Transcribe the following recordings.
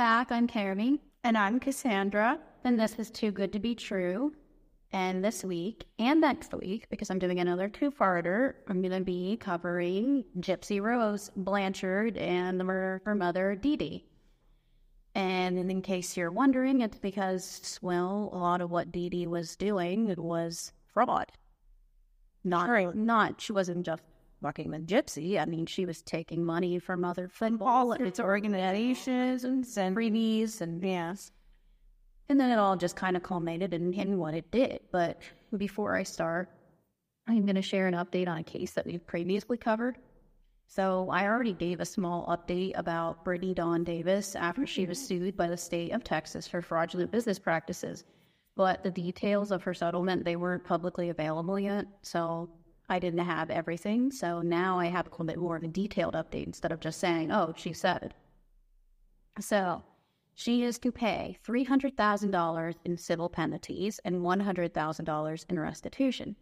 Back. I'm Carrie. And I'm Cassandra. And this is Too Good to Be True. And this week and next week, because I'm doing another two farter, I'm going to be covering Gypsy Rose Blanchard and the murder of her mother, Dee Dee. And in case you're wondering, it's because, well, a lot of what Dee Dee was doing was fraud. Not, Right. not, she wasn't just fucking the gypsy. I mean, she was taking money from other football All its organizations and freebies and yes. and then it all just kind of culminated in, in what it did. But before I start, I'm going to share an update on a case that we've previously covered. So I already gave a small update about Brittany Dawn Davis after she was mm-hmm. sued by the state of Texas for fraudulent business practices. But the details of her settlement, they weren't publicly available yet. So I didn't have everything. So now I have a little bit more of a detailed update instead of just saying, oh, she said. So she is to pay $300,000 in civil penalties and $100,000 in restitution.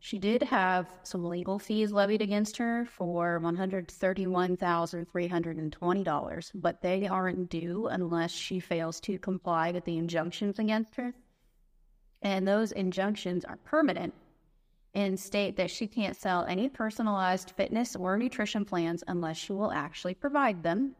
She did have some legal fees levied against her for $131,320, but they aren't due unless she fails to comply with the injunctions against her. And those injunctions are permanent and state that she can't sell any personalized fitness or nutrition plans unless she will actually provide them.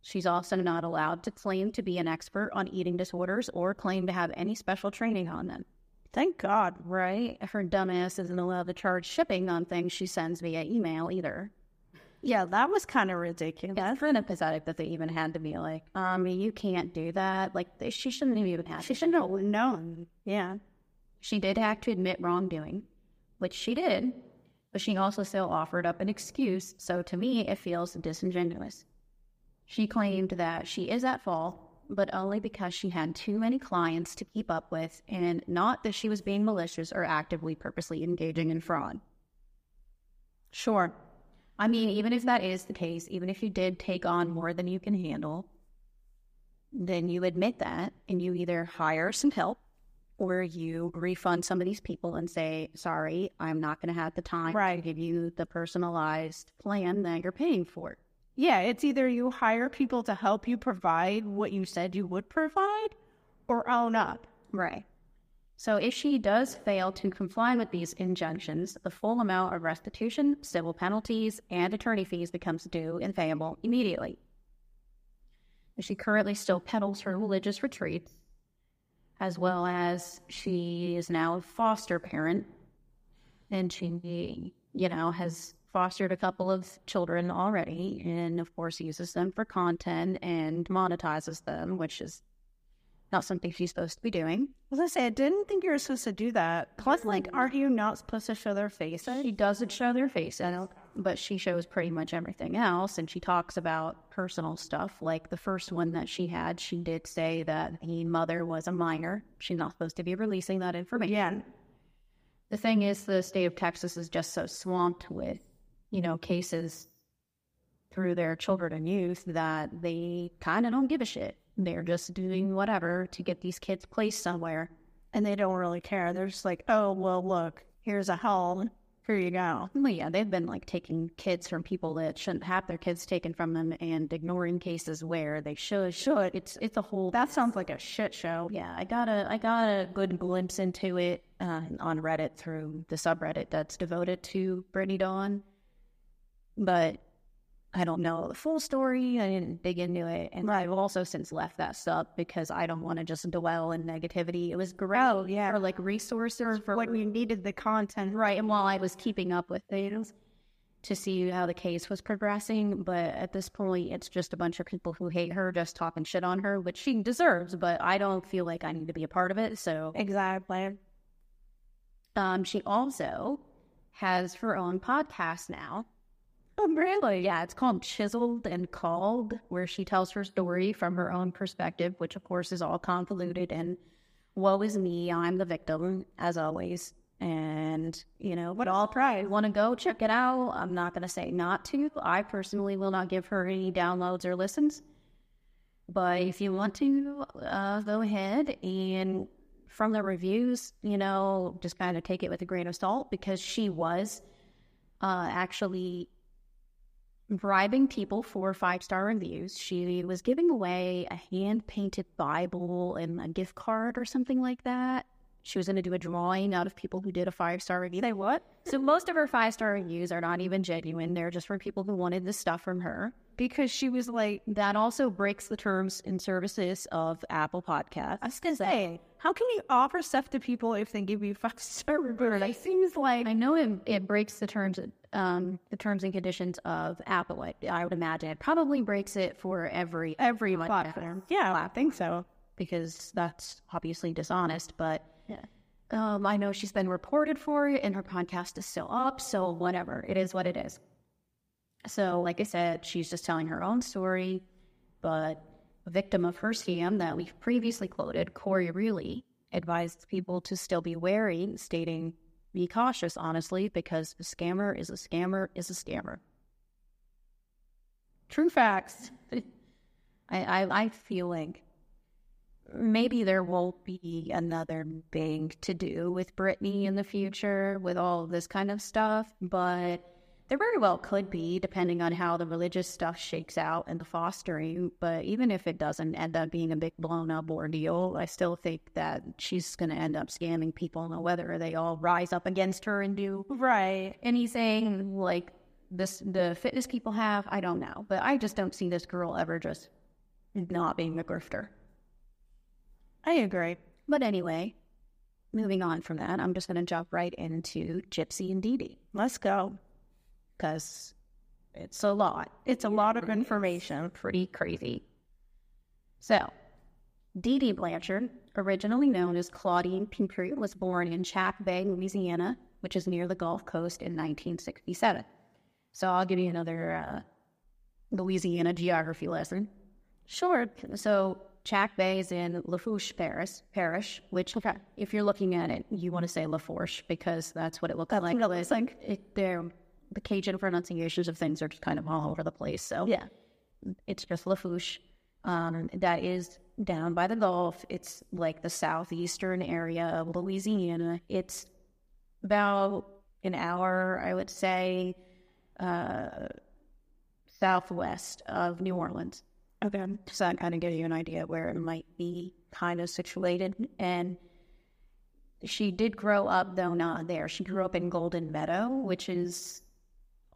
She's also not allowed to claim to be an expert on eating disorders or claim to have any special training on them. Thank God. Right? Her dumbass isn't allowed to charge shipping on things she sends via email either. Yeah, that was kind of ridiculous. It's kind of pathetic that they even had to be like, um, you can't do that. Like, they, she shouldn't have even had She shouldn't have known. Yeah. She did have to admit wrongdoing, which she did, but she also still offered up an excuse. So to me, it feels disingenuous. She claimed that she is at fault, but only because she had too many clients to keep up with, and not that she was being malicious or actively purposely engaging in fraud. Sure. I mean, even if that is the case, even if you did take on more than you can handle, then you admit that and you either hire some help or you refund some of these people and say, sorry, I'm not going to have the time to give you the personalized plan that you're paying for. Yeah, it's either you hire people to help you provide what you said you would provide or own up. Right. So if she does fail to comply with these injunctions, the full amount of restitution, civil penalties, and attorney fees becomes due and payable immediately. She currently still peddles her religious retreats, as well as she is now a foster parent, and she, you know, has fostered a couple of children already, and of course uses them for content and monetizes them, which is not something she's supposed to be doing. As I say, I didn't think you were supposed to do that. Plus, like, aren't you not supposed to show their faces? She doesn't show their face, but she shows pretty much everything else. And she talks about personal stuff. Like the first one that she had, she did say that the mother was a minor. She's not supposed to be releasing that information. Yeah. The thing is, the state of Texas is just so swamped with, you know, cases through their children and youth that they kind of don't give a shit. They're just doing whatever to get these kids placed somewhere. And they don't really care. They're just like, oh, well, look, here's a home. Here you go. Well, yeah, they've been like taking kids from people that shouldn't have their kids taken from them and ignoring cases where they should. Should it's it's a whole That sounds like a shit show. yeah. I got a I got a good glimpse into it uh, on Reddit through the subreddit that's devoted to Brittany Dawn, but I don't know the full story. I didn't dig into it, and I've also since left that stuff because I don't want to just dwell in negativity. It was great, Oh, yeah. for like resources for When you needed the content. Right. And while I was keeping up with things to see how the case was progressing, but at this point, it's just a bunch of people who hate her just talking shit on her, which she deserves, but I don't feel like I need to be a part of it. So Exactly. um, she also has her own podcast now. Oh, really? Yeah, it's called Chiseled and Called, where she tells her story from her own perspective, which of course is all convoluted and woe is me, I'm the victim, as always. And, you know, but all try. Want to go check it out? I'm not going to say not to. I personally will not give her any downloads or listens. But if you want to, uh, go ahead and from the reviews, you know, just kind of take it with a grain of salt because she was uh, actually bribing people for five star reviews. She was giving away a hand painted Bible and a gift card or something like that. She was going to do a drawing out of people who did a five star review. They what? So most of her five star reviews are not even genuine. They're just for people who wanted this stuff from her. Because she was like, That also breaks the terms and services of Apple Podcasts. I was gonna say, how can you offer stuff to people if they give you five star reviews? It seems like I know it, it breaks the terms um, the terms and conditions of Apple. I, I would imagine it probably breaks it for every every podcast platform. Yeah, I think so. because that's obviously dishonest. But um, I know she's been reported for it, and her podcast is still up. So whatever, it is what it is. So, like I said, she's just telling her own story, but a victim of her scam that we've previously quoted, Corey Reilly, advised people to still be wary, stating, "Be cautious, honestly, because a scammer is a scammer is a scammer." True facts. I, I, I feel like maybe there won't be another big to do with Brittany in the future with all of this kind of stuff, but there very well could be, depending on how the religious stuff shakes out and the fostering. But even if it doesn't end up being a big blown up ordeal, I still think that she's going to end up scamming people, and whether they all rise up against her and do Right. anything like this the fitness people have i don't know but i just don't see this girl ever just not being a grifter I agree. but anyway moving on from that i'm just going to jump right into gypsy and Dee Dee Let's go. because it's a lot It's a lot of information. pretty crazy so Dee Dee Blanchard, originally known as Claudine Pinkerton, was born in Chackbay, Louisiana, which is near the Gulf Coast in 1967. So I'll give you another uh, Louisiana geography lesson. Sure. So Chackbay is in Lafourche Parish, parish which, Okay. if you're looking at it, you want to say Lafourche because that's what it looks like. what it looks like. It, they're, the Cajun pronunciations of things are just kind of all over the place. So Yeah. it's just Lafourche. Um, that is down by the Gulf. It's like the southeastern area of Louisiana. It's about an hour, I would say, uh, southwest of New Orleans. Okay. So that kind of gives you an idea where it might be kind of situated. And she did grow up, though not there. She grew up in Golden Meadow, which is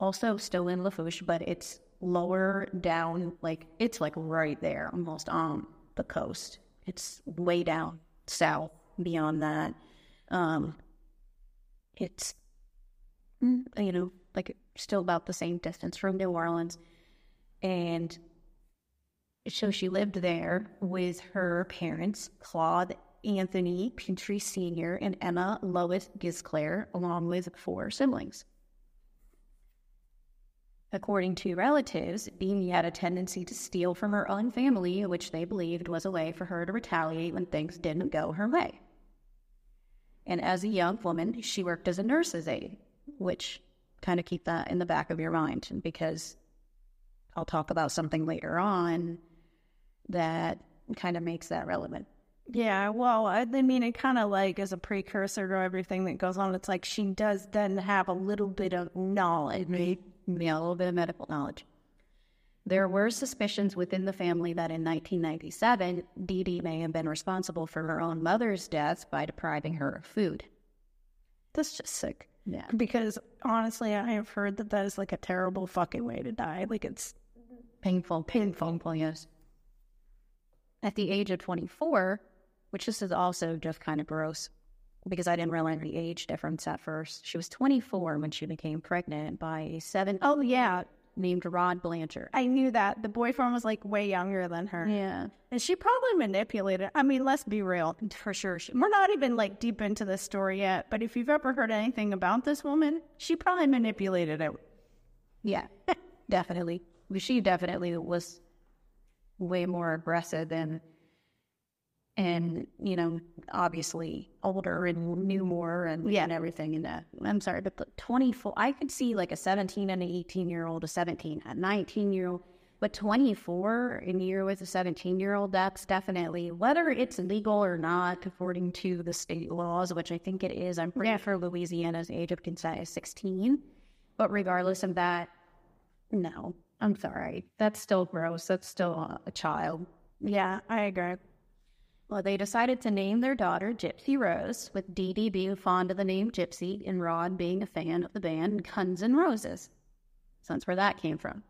also still in Lafourche, but it's lower down, like it's like right there, almost on the coast. It's way down south beyond that. Um, it's mm, you know like still about the same distance from New Orleans, and so she lived there with her parents, Claude Anthony Pitre Sr. and Emma Lois Gisclair, along with four siblings. According to relatives, Beanie had a tendency to steal from her own family, which they believed was a way for her to retaliate when things didn't go her way. And as a young woman, she worked as a nurse's aide, which kind of keep that in the back of your mind because I'll talk about something later on that kind of makes that relevant. Yeah, well, I mean, it kind of like is a precursor to everything that goes on. It's like she does then have a little bit of knowledge. Yeah, a little bit of medical knowledge. There were suspicions within the family that in 1997, Dee Dee may have been responsible for her own mother's death by depriving her of food. That's just sick. Yeah. Because honestly, I have heard that that is like a terrible fucking way to die. Like it's Painful, painful, painful, yes. At the age of 24, which this is also just kind of gross because I didn't realize the age difference at first. She was 24 when she became pregnant by a seven oh yeah, named Rod Blanchard. I knew that the boyfriend was like way younger than her, Yeah, and she probably manipulated. I mean, let's be real. for sure. She, We're not even like deep into this story yet, but if you've ever heard anything about this woman, she probably manipulated it. yeah, definitely. She definitely was way more aggressive than, and you know, obviously older and knew more and Yeah. and everything. And that I'm sorry, but the 24, I could see like a 17 and an 18 year old, a 17, a 19 year old. But 24 and you're with a 17 year old, that's definitely, whether it's legal or not, according to the state laws, which I think it is, I'm pretty Yeah. sure Louisiana's age of consent is 16. But regardless of that, No, I'm sorry. That's still gross. That's still a, child. Yeah, I agree. Well, they decided to name their daughter Gypsy Rose, with Dee Dee being fond of the name Gypsy and Rod being a fan of the band Guns N' Roses. So that's where that came from.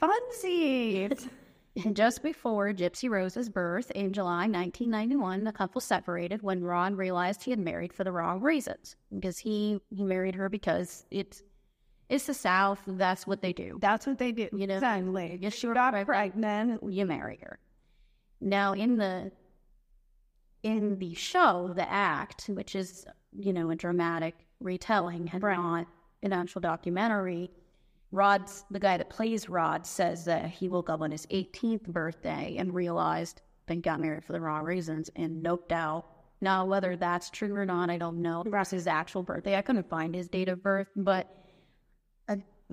Funsies! And just before Gypsy Rose's birth in July 1991, the couple separated when Rod realized he had married for the wrong reasons. Because he, he married her because it's it's the South. That's what they do. That's what they do. You know, exactly. you She got pregnant. you marry her. Now in the in the show, the act, which is you know a dramatic retelling and Right. not an actual documentary, Rod's the guy that plays Rod says that he woke up on his 18th birthday and realized they got married for the wrong reasons and noped out. Now whether that's true or not, I don't know. That's his actual birthday. I couldn't find his date of birth, but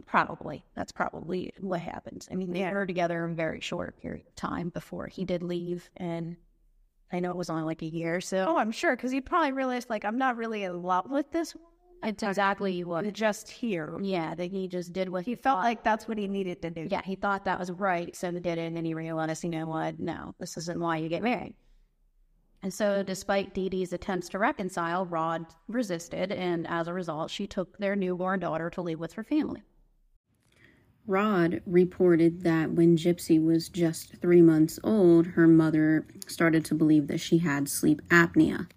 probably that's probably what happens. I mean, they Yeah. were together in a very short period of time before he did leave, and I know it was only like a year, so Oh, I'm sure, because he probably realized, like, I'm not really in love with this exactly what. Just here. Yeah, that he just did what He felt like that's what he needed to do. Yeah, he thought that was right, so he did it, and then he realized, you know what? No, this isn't why you get married. And so, despite Dee Dee's attempts to reconcile, Rod resisted, and as a result, she took their newborn daughter to live with her family. Rod reported that when Gypsy was just three months old, her mother started to believe that she had sleep apnea.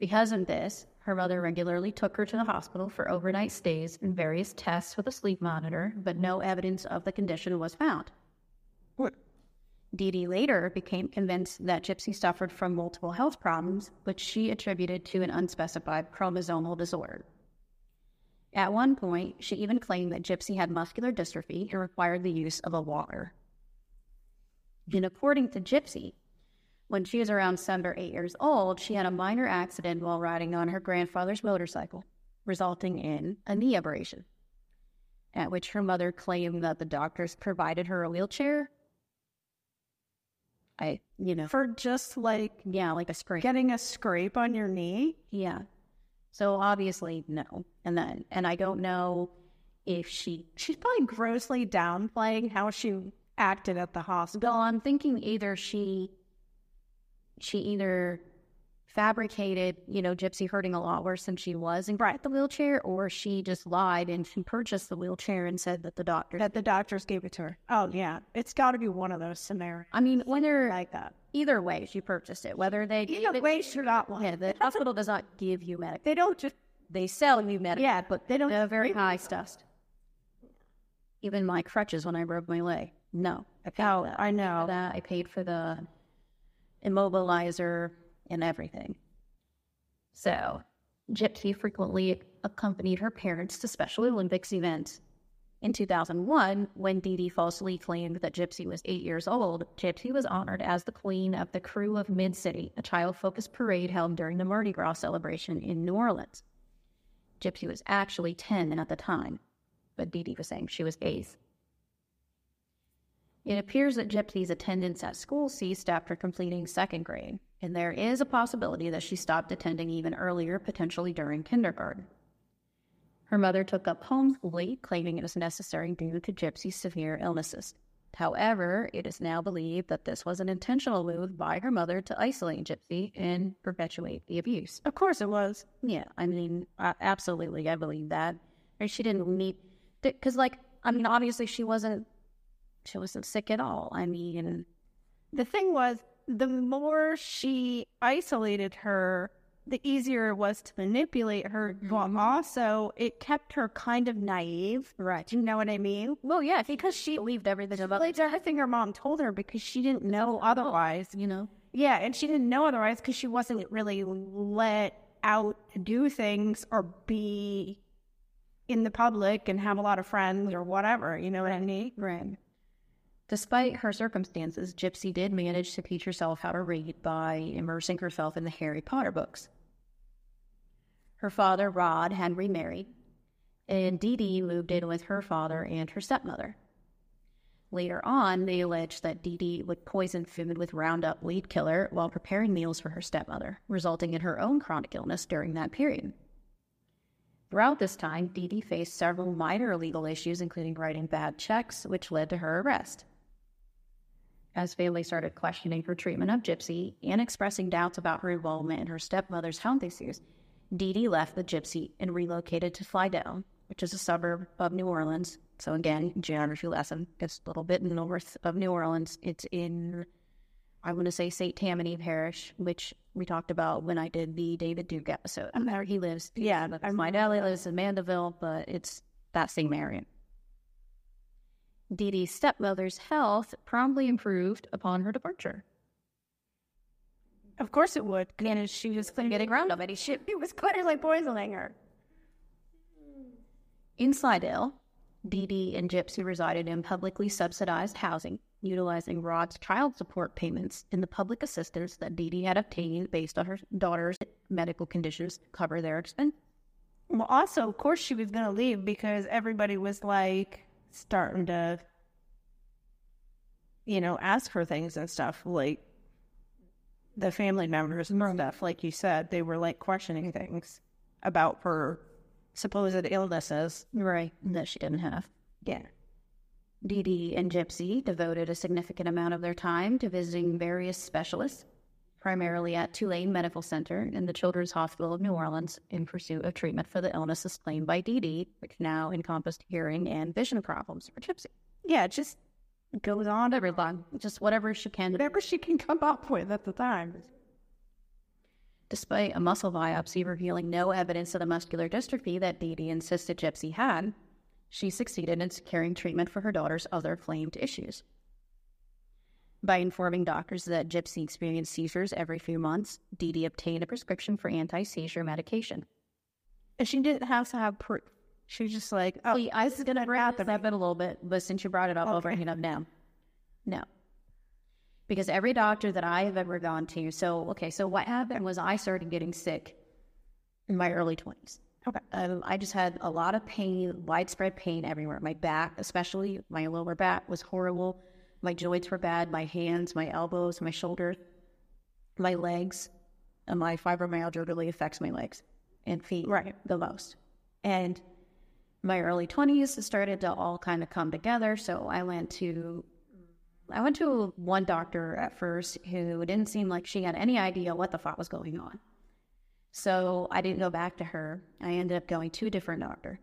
Because of this, her mother regularly took her to the hospital for overnight stays and various tests with a sleep monitor, but no evidence of the condition was found. Dee Dee later became convinced that Gypsy suffered from multiple health problems, which she attributed to an unspecified chromosomal disorder. At one point, she even claimed that Gypsy had muscular dystrophy and required the use of a walker. And according to Gypsy, when she was around seven or eight years old, she had a minor accident while riding on her grandfather's motorcycle, resulting in a knee abrasion. At which her mother claimed that the doctors provided her a wheelchair. I, you know, For just like yeah, like a scrape. getting a scrape on your knee. Yeah. So obviously, no. And then, and I don't know if she, She's probably grossly downplaying how she acted at the hospital. I'm thinking either she she either fabricated, you know, Gypsy hurting a lot worse than she was and brought the wheelchair, or she just lied and she purchased the wheelchair and said that the doctor. That the doctors gave it to her. Oh yeah, it's got to be one of those scenarios I mean, whether like that. either way she purchased it, whether they Either it- way, she got one. yeah, the hospital does not give you medical. They don't just They sell you medical. yeah, but they don't. They're very high stuff. Even my crutches when I broke my leg. No, I paid Oh. I know. that. I paid for the immobilizer and everything. So, Gypsy frequently accompanied her parents to Special Olympics events. In 2001, when Dee Dee falsely claimed that Gypsy was eight years old, Gypsy was honored as the queen of the Krewe of Mid City, a child focused parade held during the Mardi Gras celebration in New Orleans. Gypsy was actually 10 at the time, but Dee Dee was saying she was eight. It appears that Gypsy's attendance at school ceased after completing second grade, and there is a possibility that she stopped attending even earlier, potentially during kindergarten. Her mother took up homeschooling, claiming it was necessary due to Gypsy's severe illnesses. However, it is now believed that this was an intentional move by her mother to isolate Gypsy and perpetuate the abuse. Of course, it was. Yeah, I mean, absolutely, I believe that. Or she didn't need, because, like, I mean, obviously she wasn't, she wasn't sick at all. I mean, The thing was, the more she isolated her, the easier it was to manipulate her. But mm-hmm. also, it kept her kind of naive. right. You know what I mean? Well, yeah, because she believed everything about, Like everything her mom told her because she didn't know otherwise. you know. Yeah, and she didn't know otherwise because she wasn't really let out to do things or be in the public and have a lot of friends or whatever. You know what I mean? Right. Despite her circumstances, Gypsy did manage to teach herself how to read by immersing herself in the Harry Potter books. Her father, Rod, had remarried, and Dee Dee moved in with her father and her stepmother. Later on, they alleged that Dee Dee would poison food with Roundup weed killer while preparing meals for her stepmother, resulting in her own chronic illness during that period. Throughout this time, Dee Dee faced several minor legal issues, including writing bad checks, which led to her arrest. As family started questioning her treatment of Gypsy and expressing doubts about her involvement in her stepmother's health issues, Dee Dee left the Gypsy and relocated to Slidell, which is a suburb of New Orleans. So again, geography lesson. It's a little bit north of New Orleans. It's in, I want to say St. Tammany Parish, which we talked about when I did the David Duke episode. I'm where he lives. Yeah, Slidell he lives in Mandeville, but it's that same area. Dee Dee's stepmother's health promptly improved upon her departure. Of course it would. And she was clearly Getting around of any shit. It was clearly poisoning her. In Slidell, Dee Dee and Gypsy resided in publicly subsidized housing, utilizing Rod's child support payments and the public assistance that Dee Dee had obtained based on her daughter's medical conditions to cover their expense. Well, also, of course, she was going to leave because everybody was like starting to, you know, ask for things and stuff. Like the family members and stuff, like you said, they were like questioning things about her supposed illnesses. Right. That she didn't have. Yeah. Dee Dee and Gypsy devoted a significant amount of their time to visiting various specialists, primarily at Tulane Medical Center and the Children's Hospital of New Orleans, in pursuit of treatment for the illnesses claimed by Dee Dee, which now encompassed hearing and vision problems for Gypsy. Yeah, it just goes on to Everyone, just whatever she can. whatever she can come up with at the time. Despite a muscle biopsy revealing no evidence of the muscular dystrophy that Dee Dee insisted Gypsy had, she succeeded in securing treatment for her daughter's other claimed issues. By informing doctors that Gypsy experienced seizures every few months, Dee Dee obtained a prescription for anti seizure medication. And she didn't have to have proof. She was just like, oh, See, I was going to wrap this up in a little bit, but since you brought it up, I'll bring it up now. No. Because every doctor that I have ever gone to, so, okay, so what happened was I started getting sick in my early 20s. Okay. Um, I just had a lot of pain, widespread pain everywhere. My back, especially my lower back, was horrible. My joints were bad. My hands, my elbows, my shoulders, my legs, and my fibromyalgia really affects my legs and feet Right. the most. And my early 20s started to all kind of come together. So I went to I went to one doctor at first who didn't seem like she had any idea what the fuck was going on. So I didn't go back to her. I ended up going to a different doctor.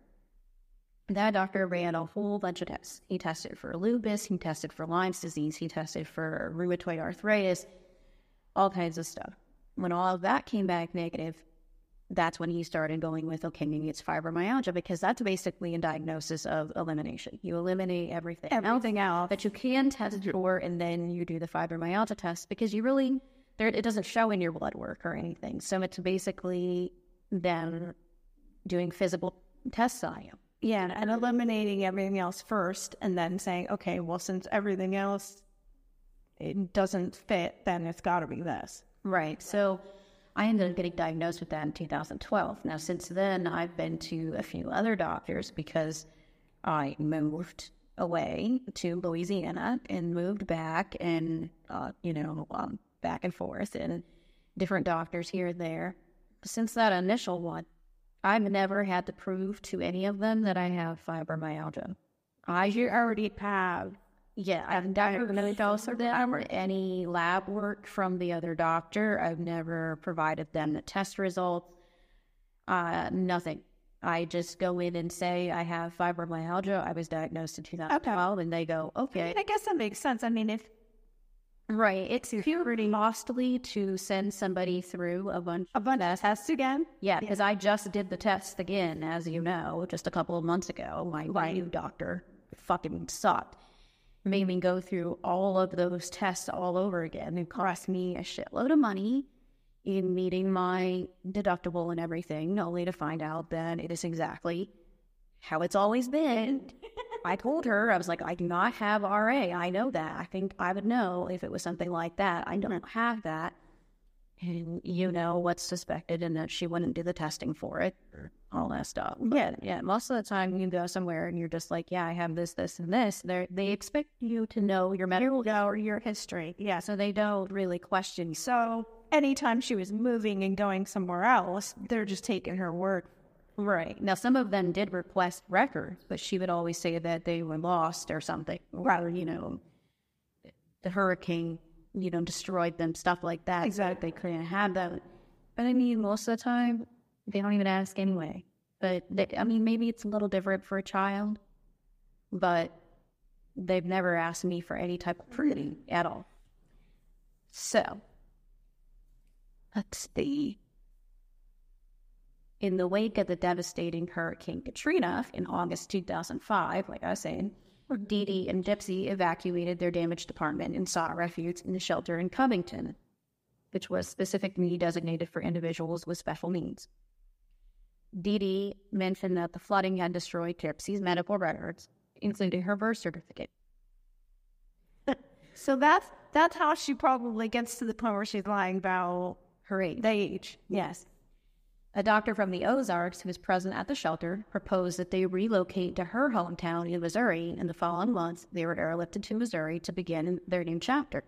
That doctor ran a whole bunch of tests. He tested for lupus, he tested for Lyme's disease, he tested for rheumatoid arthritis, all kinds of stuff. When all of that came back negative, that's when he started going with, okay, maybe it's fibromyalgia because that's basically a diagnosis of elimination. You eliminate everything, everything else. that you can test for, and then you do the fibromyalgia test because you really, there, it doesn't show in your blood work or anything. So it's basically them doing physical tests on you. Yeah, and eliminating everything else first, and then saying, okay, well, since everything else it doesn't fit, then it's got to be this. Right. So I ended up getting diagnosed with that in 2012. Now, since then, I've been to a few other doctors because I moved away to Louisiana and moved back and, uh, you know, um, back and forth and different doctors here and there. Since that initial one, I've never had to prove to any of them that I have fibromyalgia. I You already have. yeah, I've never really dosed them or any lab work from the other doctor. I've never provided them the test results. Uh, nothing. I just go in and say I have fibromyalgia. I was diagnosed in 2012, and they go, I, okay. mean, I guess that makes sense. I mean, if Right. It's pretty costly to send somebody through a bunch a bunch of tests again, Yeah, because I just did the test again, as you know, just a couple of months ago. My, my new doctor fucking sucked. Made mm-hmm. me go through all of those tests all over again. It cost me a shitload of money in meeting my deductible and everything, only to find out that it is exactly how it's always been. I told her, I was like, I do not have RA. I know that. I think I would know if it was something like that. I don't mm. have that and you know what's suspected and that she wouldn't do the testing for it all that stuff. Yeah, yeah. Most of the time you go somewhere and you're just like, yeah, I have this, this, and this. They they expect you to know your medical know your history. yeah, so they don't really question. So So anytime she was moving and going somewhere else, they're just taking her word. Right. Now, some of them did request records, but she would always say that they were lost or something. rather, you know, the hurricane, you know, destroyed them, stuff like that. so Exactly. They couldn't have them. But I mean, most of the time, they don't even ask anyway. But they, I mean, maybe it's a little different for a child, but they've never asked me for any type of pruning at all. So, let's see. In the wake of the devastating Hurricane Katrina in August 2005, like I was saying, Dee Dee and Gypsy evacuated their damaged apartment and sought refuge in a shelter in Covington, which was specifically designated for individuals with special needs. Dee Dee mentioned that the flooding had destroyed Gypsy's medical records, including her birth certificate. So that's that's how she probably gets to the point where she's lying about Her age. the age. Yes. A doctor from the Ozarks who was present at the shelter proposed that they relocate to her hometown in Missouri. In the following months, they were airlifted to Missouri to begin their new chapter.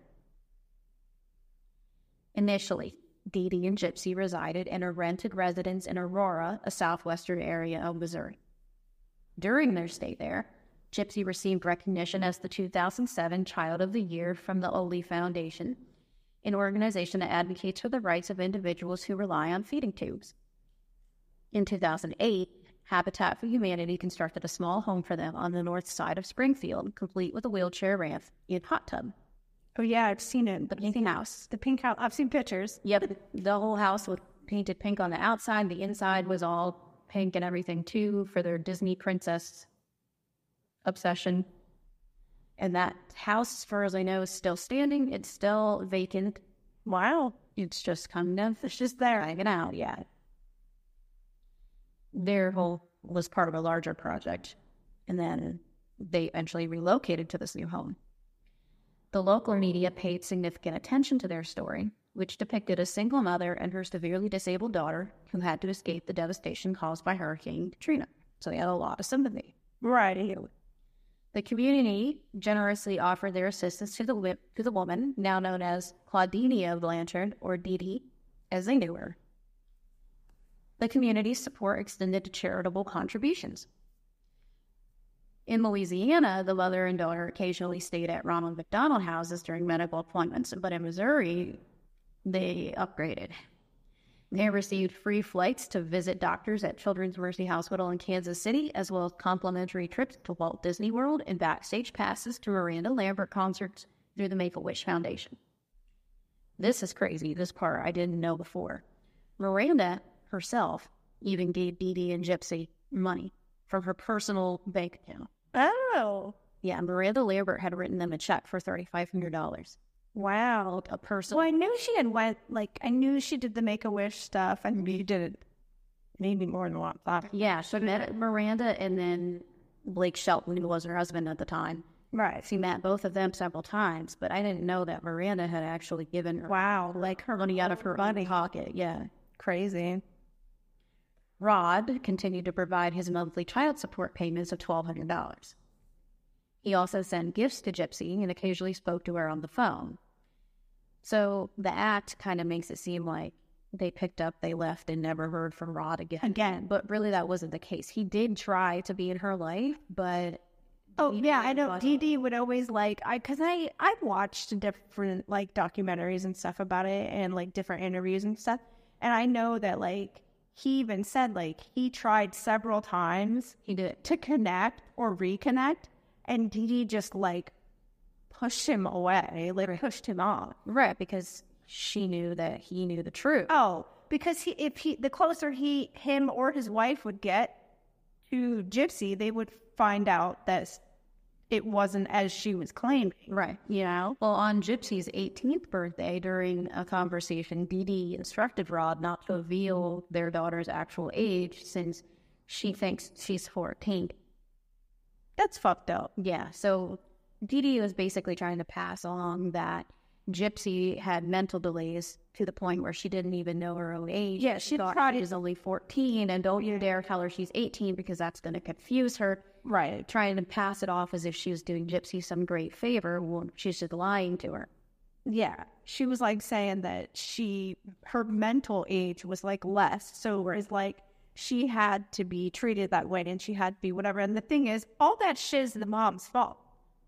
Initially, Dee Dee and Gypsy resided in a rented residence in Aurora, a southwestern area of Missouri. During their stay there, Gypsy received recognition as the 2007 Child of the Year from the Oley Foundation, an organization that advocates for the rights of individuals who rely on feeding tubes. In 2008, Habitat for Humanity constructed a small home for them on the north side of Springfield, complete with a wheelchair ramp and hot tub. Oh yeah, I've seen it. The pink house. The pink house. I've seen pictures. Yep, the whole house was painted pink on the outside. The inside was all pink and everything too for their Disney princess obsession. And that house, as far as I know, is still standing. It's still vacant. Wow. It's just kind of It's just there. hanging out. Yeah. Their mm-hmm. whole was part of a larger project, and then they eventually relocated to this new home. The local media paid significant attention to their story, which depicted a single mother and her severely disabled daughter who had to escape the devastation caused by Hurricane Katrina. So they had a lot of sympathy. Right. The community generously offered their assistance to the to the woman, now known as Claudinia Blanchard, or Dee Dee, as they knew her. The community's support extended to charitable contributions. In Louisiana, the mother and daughter occasionally stayed at Ronald McDonald houses during medical appointments, but in Missouri, they upgraded. They received free flights to visit doctors at Children's Mercy Hospital in Kansas City, as well as complimentary trips to Walt Disney World and backstage passes to Miranda Lambert concerts through the Make a Wish Foundation. This is crazy. This part I didn't know before. Miranda herself even gave Dee Dee and Gypsy money from her personal bank account. Oh. Yeah, Miranda Lambert had written them a check for $3,500. Wow. A person. Well, I knew she had went like I knew she did the Make a Wish stuff, and she did it maybe more than one time. Yeah, she met Miranda and then Blake Shelton, who was her husband at the time. Right. She met both of them several times, but I didn't know that Miranda had actually given her Wow. Like her money out of her money. pocket. Yeah. Crazy. Rod continued to provide his monthly child support payments of $1,200. He also sent gifts to Gypsy and occasionally spoke to her on the phone. So the act kind of makes it seem like they picked up, they left, and never heard from Rod again. Again. But really, that wasn't the case. He did try to be in her life, but Oh Dee yeah, I know. Dee Dee would always like I because I I watched different like documentaries and stuff about it and like different interviews and stuff, and I know that like he even said like he tried several times he did. to connect or reconnect, and Dee just like pushed him away, like pushed him off. Right, because she knew that he knew the truth. Oh, because he if he the closer he him or his wife would get to Gypsy, they would find out that it wasn't as she was claiming. Right. You know? Well, on Gypsy's 18th birthday, during a conversation, Dee Dee instructed Rod not to reveal mm-hmm. their daughter's actual age since she thinks she's 14. That's fucked up. Yeah. So Dee Dee was basically trying to pass along that Gypsy had mental delays to the point where she didn't even know her own age. Yeah, she thought she was only 14, and don't you dare tell her she's 18 because that's going to confuse her. Right. Trying to pass it off as if she was doing Gypsy some great favor when she's just lying to her. Yeah. She was like saying that she her mental age was like less. So whereas like she had to be treated that way and she had to be whatever. And the thing is, all that shit is the mom's fault.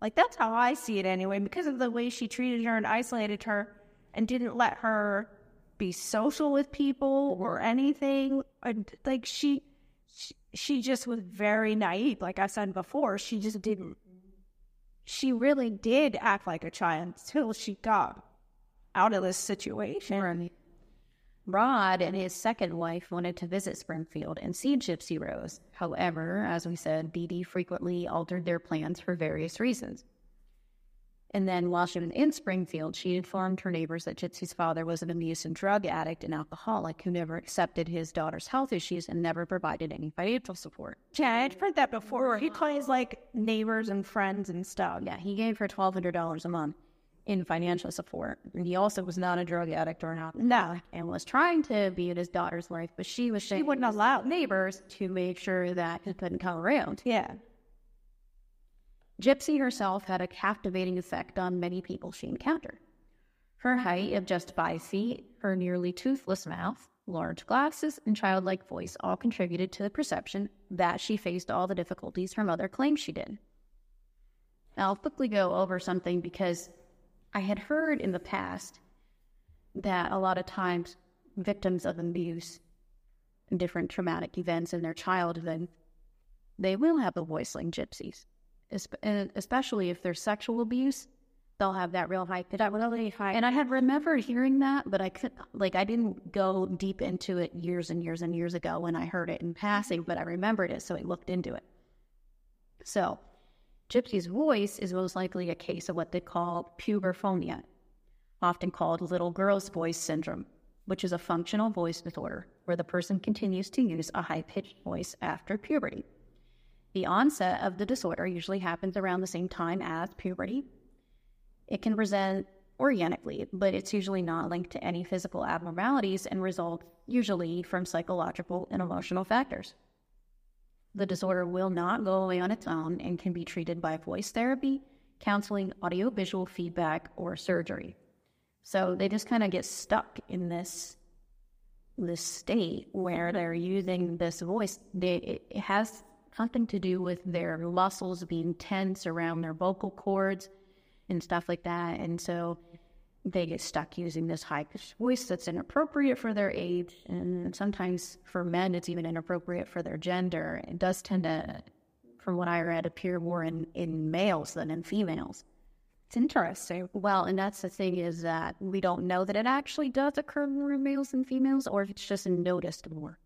Like that's how I see it anyway, because of the way she treated her and isolated her and didn't let her be social with people or anything. And like she, she, just was very naive. Like I said before, she just didn't. She really did act like a child until she got out of this situation. Right. Rod and his second wife wanted to visit Springfield and see Gypsy Rose. However, as we said, Dee Dee frequently altered their plans for various reasons. And then while she was in Springfield, she informed her neighbors that Gypsy's father was an abuse and drug addict and alcoholic who never accepted his daughter's health issues and never provided any financial support. Yeah, I'd heard that before. He calls like neighbors and friends and stuff. Yeah, he gave her $1,200 a month in financial support. And he also was not a drug addict or not. No. And was trying to be in his daughter's life, but she was She wouldn't allow neighbors to make sure that he couldn't come around. Yeah. Gypsy herself had a captivating effect on many people she encountered. Her height of just five feet, her nearly toothless mouth, large glasses, and childlike voice all contributed to the perception that she faced all the difficulties her mother claimed she did. Now, I'll quickly go over something because I had heard in the past that a lot of times victims of abuse and different traumatic events in their childhood, they will have a voice like gypsies es- and especially if there's sexual abuse, they'll have that real high pitch. Really high. And I had remembered hearing that, but I could like I didn't go deep into it years and years and years ago when I heard it in passing, but I remembered it, so I looked into it. So, Gypsy's voice is most likely a case of what they call puberphonia, often called little girl's voice syndrome, which is a functional voice disorder where the person continues to use a high pitched voice after puberty. The onset of the disorder usually happens around the same time as puberty. It can present organically, but it's usually not linked to any physical abnormalities and result usually from psychological and emotional factors. The disorder will not go away on its own and can be treated by voice therapy, counseling, audiovisual feedback, or surgery. So they just kind of get stuck in this this state where they're using this voice. They, it has something to do with their muscles being tense around their vocal cords and stuff like that. And so they get stuck using this high voice that's inappropriate for their age. And sometimes for men, it's even inappropriate for their gender. It does tend to, from what I read, appear more in, in males than in females. It's interesting. Well, and that's the thing is that we don't know that it actually does occur more in males than females, or if it's just noticed more.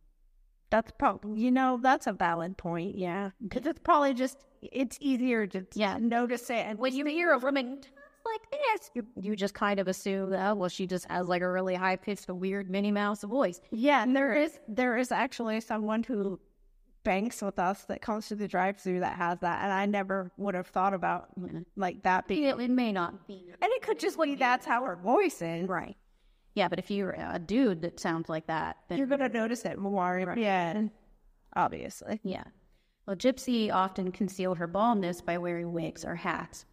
That's probably, you know, that's a valid point. Yeah. Mm-hmm. Because it's probably just, it's easier to Yeah. notice it. And when you hear a woman like this, you, you just kind of assume that, oh, well, she just has like a really high pitched, weird Minnie Mouse voice. Yeah, and there is there is actually someone who banks with us that comes to the drive through that has that, and I never would have thought about mm-hmm. like that being. It, it may not be. And it could just be that's how her voice is. Right. Yeah, but if you're a dude that sounds like that, then You're gonna notice it more. Yeah, obviously. yeah. Well, Gypsy often concealed her baldness by wearing wigs or hats.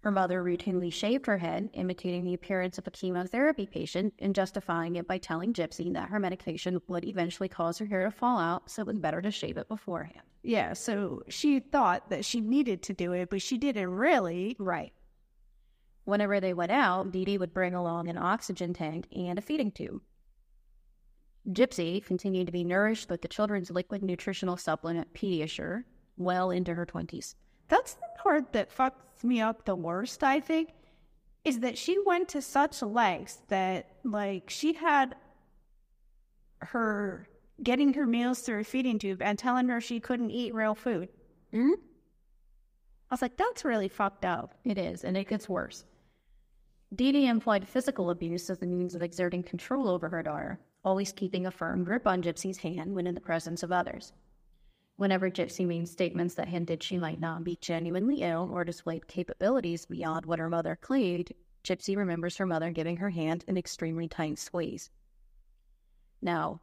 Her mother routinely shaved her head, imitating the appearance of a chemotherapy patient and justifying it by telling Gypsy that her medication would eventually cause her hair to fall out, so it was better to shave it beforehand. Yeah, so she thought that she needed to do it, but she didn't really. Right. Whenever they went out, Dee Dee would bring along an oxygen tank and a feeding tube. Gypsy continued to be nourished with the children's liquid nutritional supplement Pediasure well into her 20s. That's the part that fucks me up the worst, I think, is that she went to such lengths that, like, she had her getting her meals through a feeding tube and telling her she couldn't eat real food. Mm-hmm. I was like, that's really fucked up. It is, and it gets worse. Dee Dee employed physical abuse as a means of exerting control over her daughter, always keeping a firm grip on Gypsy's hand when in the presence of others. Whenever Gypsy made statements that hinted she might not be genuinely ill or displayed capabilities beyond what her mother claimed, Gypsy remembers her mother giving her hand an extremely tight squeeze. Now,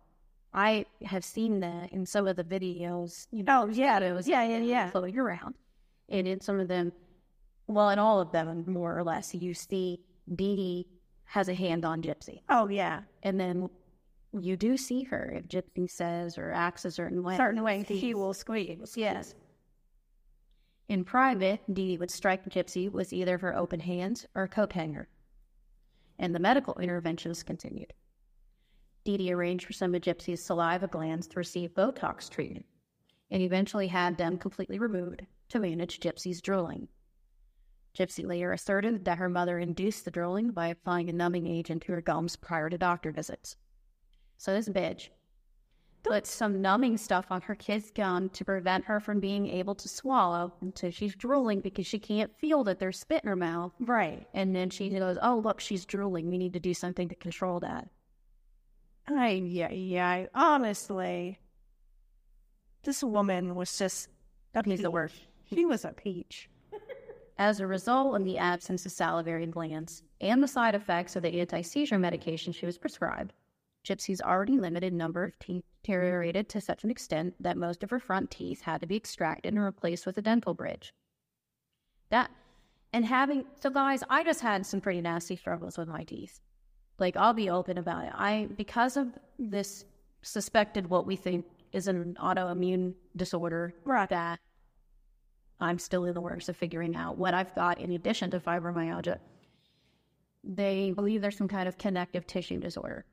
I have seen that in some of the videos, you know, Oh, yeah. it was Yeah, yeah, yeah. floating around. And in some of them, well, in all of them, more or less, you see Dee Dee has a hand on Gypsy. Oh, yeah. And then you do see her if Gypsy says or acts a certain way. Certain way, she will squeeze. Yes. In private, Dee Dee would strike Gypsy with either of her open hands or a coat hanger. And the medical interventions continued. Dee Dee arranged for some of Gypsy's saliva glands to receive Botox treatment and eventually had them completely removed to manage Gypsy's drooling. Gypsy later asserted that her mother induced the drooling by applying a numbing agent to her gums prior to doctor visits. So this bitch put some numbing stuff on her kid's gum to prevent her from being able to swallow until she's drooling because she can't feel that there's spit in her mouth. Right. And then she goes, Oh, look, she's drooling. We need to do something to control that. I, yeah, yeah. Honestly, this woman was just a He's the worst. She was a peach. As a result of the absence of salivary glands and the side effects of the anti seizure medication she was prescribed, Gypsy's already limited number of teeth deteriorated to such an extent that most of her front teeth had to be extracted and replaced with a dental bridge. That, and having, so guys, I just had some pretty nasty struggles with my teeth. Like, I'll be open about it. I, because of this suspected what we think is an autoimmune disorder Right. that I'm still in the works of figuring out what I've got in addition to fibromyalgia. They believe there's some kind of connective tissue disorder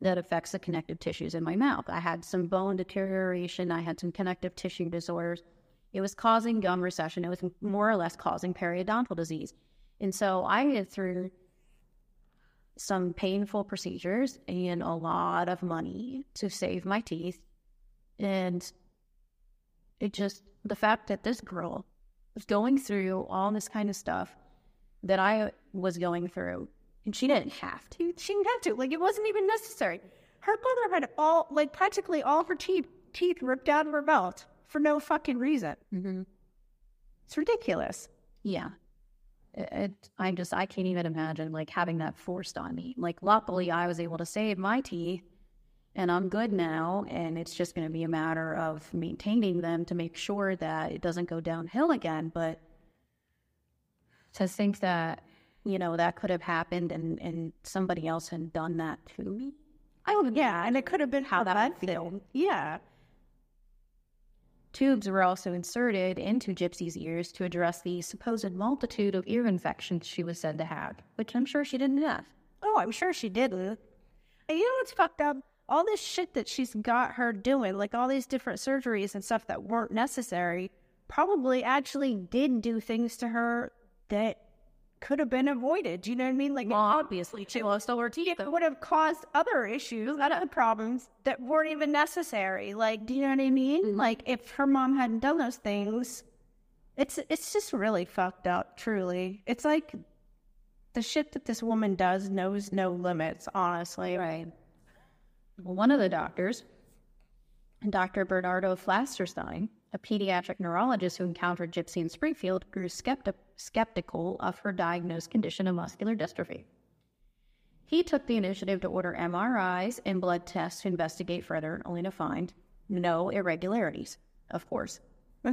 that affects the connective tissues in my mouth. I had some bone deterioration, I had some connective tissue disorders. It was causing gum recession, it was more or less causing periodontal disease. And so I went through some painful procedures and a lot of money to save my teeth. And it just, the fact that this girl was going through all this kind of stuff that I was going through, and she didn't have to. She didn't have to. Like, it wasn't even necessary. Her mother had all, like, practically all her teeth, teeth ripped out of her mouth for no fucking reason. Mm-hmm. It's ridiculous. Yeah. It, it, I just, I can't even imagine like having that forced on me. Like, luckily, I was able to save my teeth and I'm good now. And it's just going to be a matter of maintaining them to make sure that it doesn't go downhill again. But to think that, you know, that could have happened and, and somebody else had done that to me. I don't, yeah, and it could have been How that would feel. felt. Yeah. Tubes were also inserted into Gypsy's ears to address the supposed multitude of ear infections she was said to have, which I'm sure she didn't have. Oh, I'm sure she did. And you know what's fucked up? All this shit that she's got her doing, like all these different surgeries and stuff that weren't necessary, probably actually did do things to her that could have been avoided. Do you know what I mean? Like, Well, obviously, she lost all her teeth. it would have caused other issues, other problems that weren't even necessary. Like, do you know what I mean? Mm-hmm. Like, if her mom hadn't done those things, it's it's just really fucked up. Truly, it's like the shit that this woman does knows no limits. Honestly, Right. One of the doctors, Dr. Bernardo Flasterstein, a pediatric neurologist who encountered Gypsy in Springfield, grew skepti- skeptical of her diagnosed condition of muscular dystrophy. He took the initiative to order MRIs and blood tests to investigate further, only to find no irregularities, of course.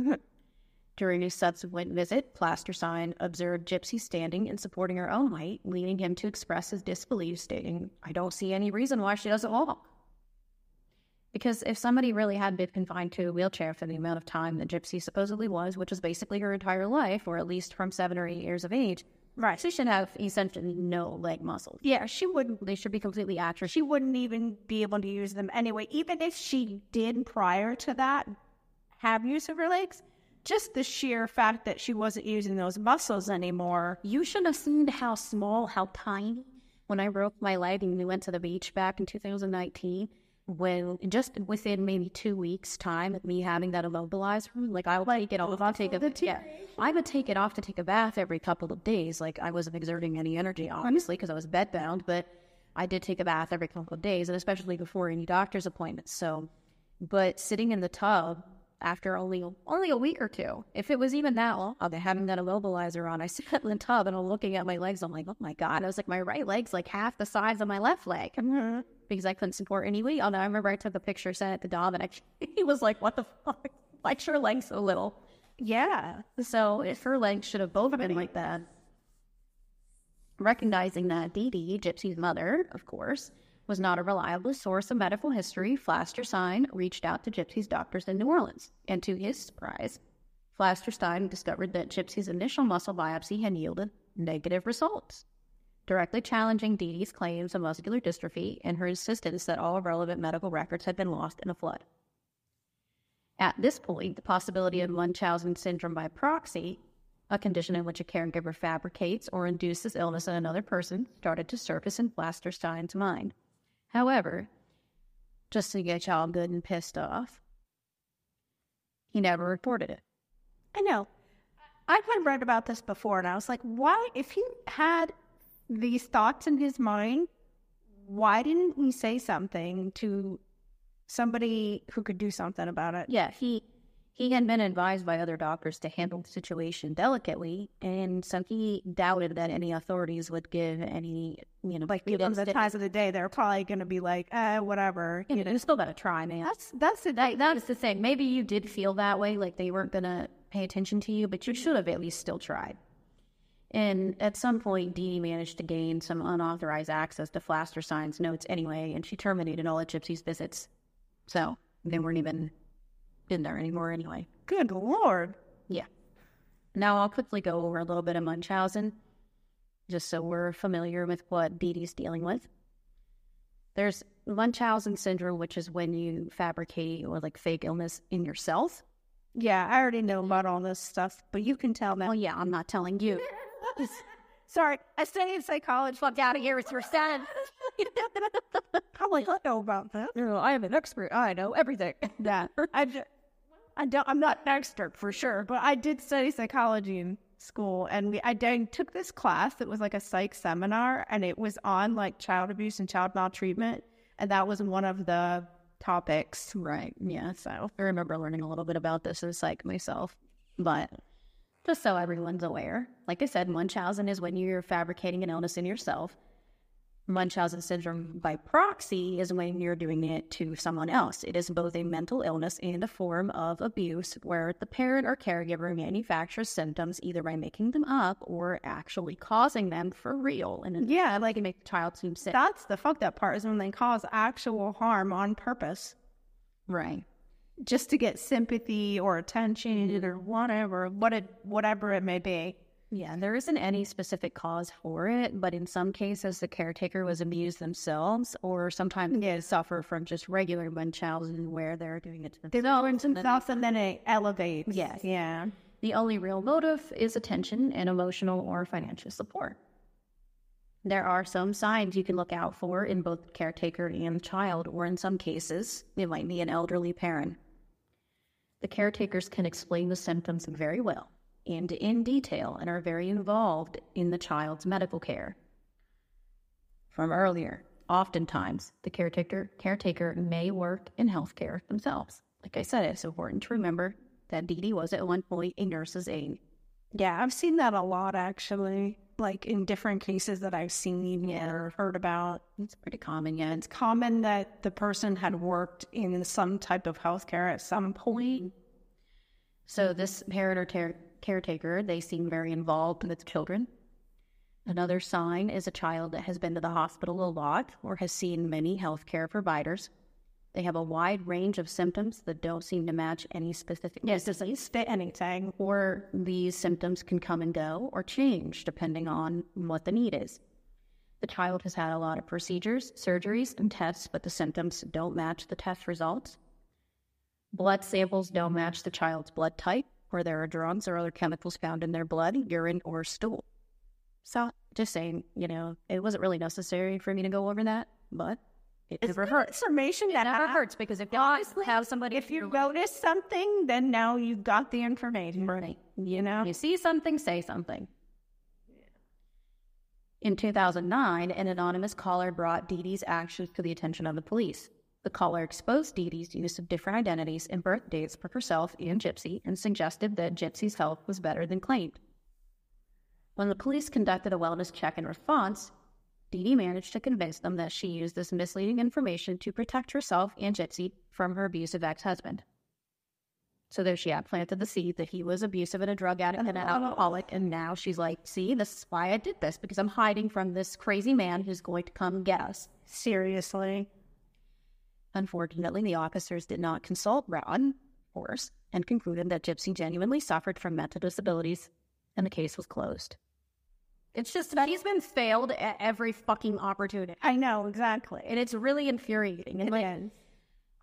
During his subsequent visit, Flasterstein observed Gypsy standing and supporting her own weight, leading him to express his disbelief, stating, I don't see any reason why she doesn't walk. Because if somebody really had been confined to a wheelchair for the mm-hmm. amount of time that Gypsy supposedly was, which was basically her entire life, or at least from seven or eight years of age, right? she should have essentially no leg muscles. Yeah, she wouldn't. They should be completely atrophied. She wouldn't even be able to use them anyway. Even if she did prior to that have use of her legs, just the sheer fact that she wasn't using those muscles anymore. You should have seen how small, how tiny. When I broke my leg and we went to the beach back in 2019, when just within maybe two weeks' time of me having that immobilizer, like I would take it off to take a yeah, I would take it off to take a bath every couple of days. Like I wasn't exerting any energy, obviously, because I was bedbound, but I did take a bath every couple of days, and especially before any doctor's appointments. So, but sitting in the tub after only only a week or two. If it was even that long, having that immobilizer on, I sat in the tub and I'm looking at my legs. I'm like, oh my god! I was like, my right leg's like half the size of my left leg mm-hmm. Because I couldn't support anyway. weight on. I remember I took a picture, sent it to Dom, and I, he was like, what the fuck? Like your legs so little. Yeah. So if her legs should have both been like that. Recognizing that Dee Dee, Gypsy's mother, of course, was not a reliable source of medical history, Flasterstein reached out to Gypsy's doctors in New Orleans, and to his surprise, Flasterstein discovered that Gypsy's initial muscle biopsy had yielded negative results, directly challenging Dee Dee's claims of muscular dystrophy and her insistence that all relevant medical records had been lost in a flood. At this point, the possibility of Munchausen syndrome by proxy, a condition in which a caregiver fabricates or induces illness in another person, started to surface in Flasterstein's mind. However, just to get y'all good and pissed off, he never reported it. I know. I had read about this before, and I was like, why? If he had these thoughts in his mind, why didn't he say something to somebody who could do something about it? Yeah, he he had been advised by other doctors to handle the situation delicately, and so he doubted that any authorities would give any, you know, Like, given the times of the day, they're probably going to be like, eh, whatever. You know, you still got to try, man. That's that's the That, that's the thing. Maybe you did feel that way, like they weren't going to pay attention to you, but you should have at least still tried. And at some point, Dee managed to gain some unauthorized access to Flaster Flasterstein's notes anyway, and she terminated all of Gypsy's visits. So they weren't even in there anymore anyway. good lord. Yeah. Now I'll quickly go over a little bit of Munchausen, just so we're familiar with what Dee Dee's dealing with. There's Munchausen syndrome, which is when you fabricate or like fake illness in yourself. Yeah, I already know about all this stuff, but you can tell Well, me. yeah, I'm not telling you. Sorry, I studied psychology. Fuck out of here with your son. Probably I know about that. I am an expert. I know everything. Yeah, I, d- I don't. I'm not an expert for sure, but I did study psychology in school, and we I, did, took this class that was like a psych seminar, and it was on like child abuse and child maltreatment, and that was one of the topics. Right. Yeah. So I remember learning a little bit about this as psych myself, but just so everyone's aware, like I said, Munchausen is when you're fabricating an illness in yourself. Munchausen syndrome by proxy is when you're doing it to someone else. It is both a mental illness and a form of abuse where the parent or caregiver manufactures symptoms either by making them up or actually causing them for real. And yeah, like make the child seem sick. that's the fucked up part is when they cause actual harm on purpose. Right. Just to get sympathy or attention mm-hmm. or whatever, what it whatever it may be. Yeah, there isn't any specific cause for it, but in some cases, the caretaker was abused themselves, or sometimes they suffer from just regular Munchausen where they're doing it to themselves. ruin themselves and then it elevates. Yes. Yeah. The only real motive is attention and emotional or financial support. There are some signs you can look out for in both caretaker and child, or in some cases, it might be an elderly parent. The caretakers can explain the symptoms very well and in detail and are very involved in the child's medical care. From earlier, oftentimes the caretaker caretaker may work in healthcare themselves. Like I said, it's important to remember that Dee Dee was at one point a nurse's aide. Yeah, I've seen that a lot actually. Like in different cases that I've seen or heard about. It's pretty common, yeah. It's common that the person had worked in some type of healthcare at some point. Mm-hmm. So this parent or caretaker, they seem very involved with the children. Another sign is a child that has been to the hospital a lot or has seen many healthcare providers. They have a wide range of symptoms that don't seem to match any specific Yes, disease, fit anything. or these symptoms can come and go or change depending on what the need is. The child has had a lot of procedures, surgeries, and tests, but the symptoms don't match the test results. Blood samples don't match the child's blood type, or there are drugs or other chemicals found in their blood, urine, or stool. So, just saying, you know, it wasn't really necessary for me to go over that, but it It's never hurts. information that It never hap- hurts because if you Honestly, have somebody, If you notice something, then now you've got the information. Right. You know? You see something, say something. In 2009, an anonymous caller brought Dee Dee's actions to the attention of the police. The caller exposed Dee Dee's use of different identities and birth dates for herself and Gypsy and suggested that Gypsy's health was better than claimed. When the police conducted a wellness check in response, Dee Dee managed to convince them that she used this misleading information to protect herself and Gypsy from her abusive ex husband. So there she had planted the seed that he was abusive and a drug addict and an alcoholic. And now she's like, see, this is why I did this because I'm hiding from this crazy man who's going to come get us. Seriously. Unfortunately, the officers did not consult Ron, of course, and concluded that Gypsy genuinely suffered from mental disabilities, and the case was closed. It's just that he's been failed at every fucking opportunity. I know, exactly. And it's really infuriating. And like, is.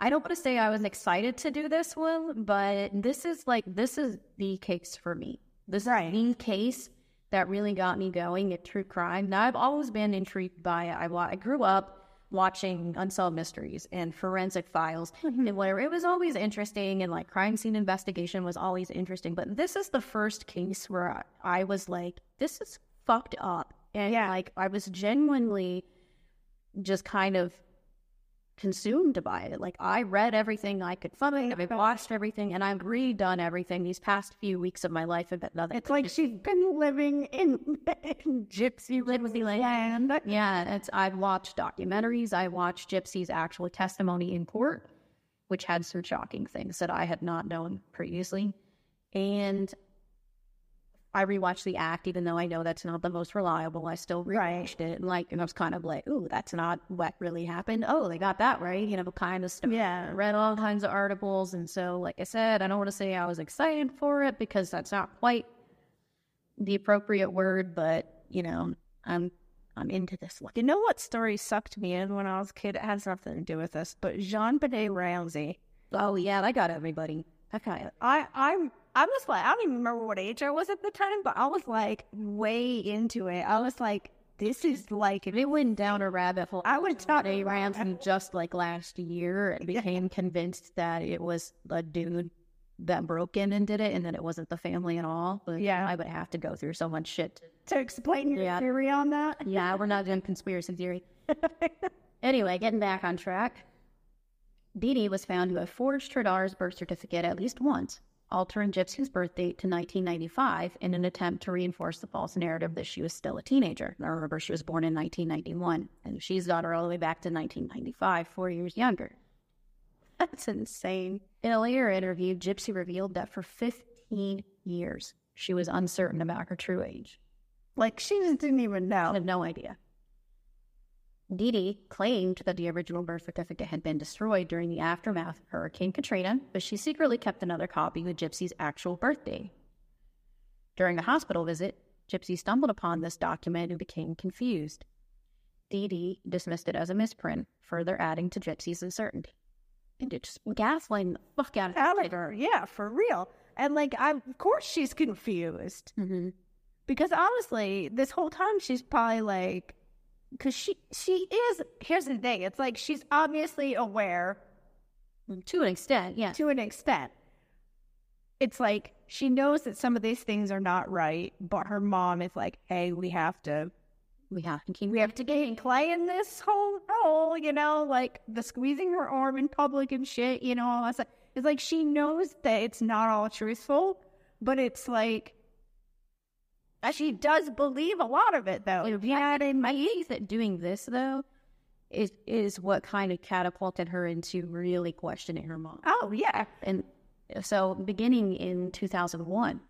I don't want to say I was excited to do this one, but this is like this is the case for me. This Right. is the case that really got me going at true crime. Now I've always been intrigued by it. I, wa- I grew up watching unsolved mysteries and forensic files mm-hmm. and whatever. it was always interesting and like crime scene investigation was always interesting. But this is the first case where I, I was like, this is fucked up. And Yeah. like I was genuinely just kind of consumed by it. Like I read everything I could find, I've watched everything, and I've redone everything these past few weeks of my life. And nothing. It's like she's been living in, in gypsy land. yeah, it's I've watched documentaries. I watched Gypsy's actual testimony in court, which had some shocking things that I had not known previously, and. I rewatched the act, even though I know that's not the most reliable. I still Right. rewatched it, and like, and I was kind of like, "Ooh, that's not what really happened." Oh, they got that right, you know, kind of stuff. Yeah. I read all kinds of articles, and so, like I said, I don't want to say I was excited for it because that's not quite the appropriate word, but you know, I'm I'm into this one. You know what story sucked me in when I was a kid? It has nothing to do with this, but JonBenét Ramsey. Oh yeah, I got everybody. Okay, I I'm I was like I don't even remember what age I was at the time, but I was like way into it. I was like, this is like it went down a rabbit hole. I went down a Ramsey just like last year and became convinced that it was a dude that broke in and did it, and that it wasn't the family at all. But Yeah. I would have to go through so much shit to to explain your Yeah. theory on that. Yeah, we're not doing conspiracy theory. anyway, getting back on track. Dee Dee was found to have forged her daughter's birth certificate at least once, altering Gypsy's birth date to 1995 in an attempt to reinforce the false narrative that she was still a teenager. Now, remember, she was born in 1991, and she's got her all the way back to 1995, four years younger. That's insane. In a later interview, Gypsy revealed that for 15 years, she was uncertain about her true age. Like she just didn't even I know. have no idea. Dee Dee claimed that the original birth certificate had been destroyed during the aftermath of Hurricane Katrina, but she secretly kept another copy with Gypsy's actual birthday. During a hospital visit, Gypsy stumbled upon this document and became confused. Dee Dee dismissed it as a misprint, further adding to Gypsy's uncertainty. And it just gaslighting the fuck out of her, yeah, for real. And like, I of course she's confused mm-hmm. because honestly, this whole time she's probably like, because she she is. Here's the thing: it's like she's obviously aware To an extent, yeah. to an extent. It's like she knows that some of these things are not right, but her mom is like, "Hey, we have to, We have to keep we have to get Clay in this whole role, you know, like the squeezing her arm in public and shit, you know." All that stuff. It's like she knows that it's not all truthful, but it's like she does believe a lot of it, though. Yeah, and I think that doing this though is is what kind of catapulted her into really questioning her mom. Oh yeah, And so, beginning in 2001,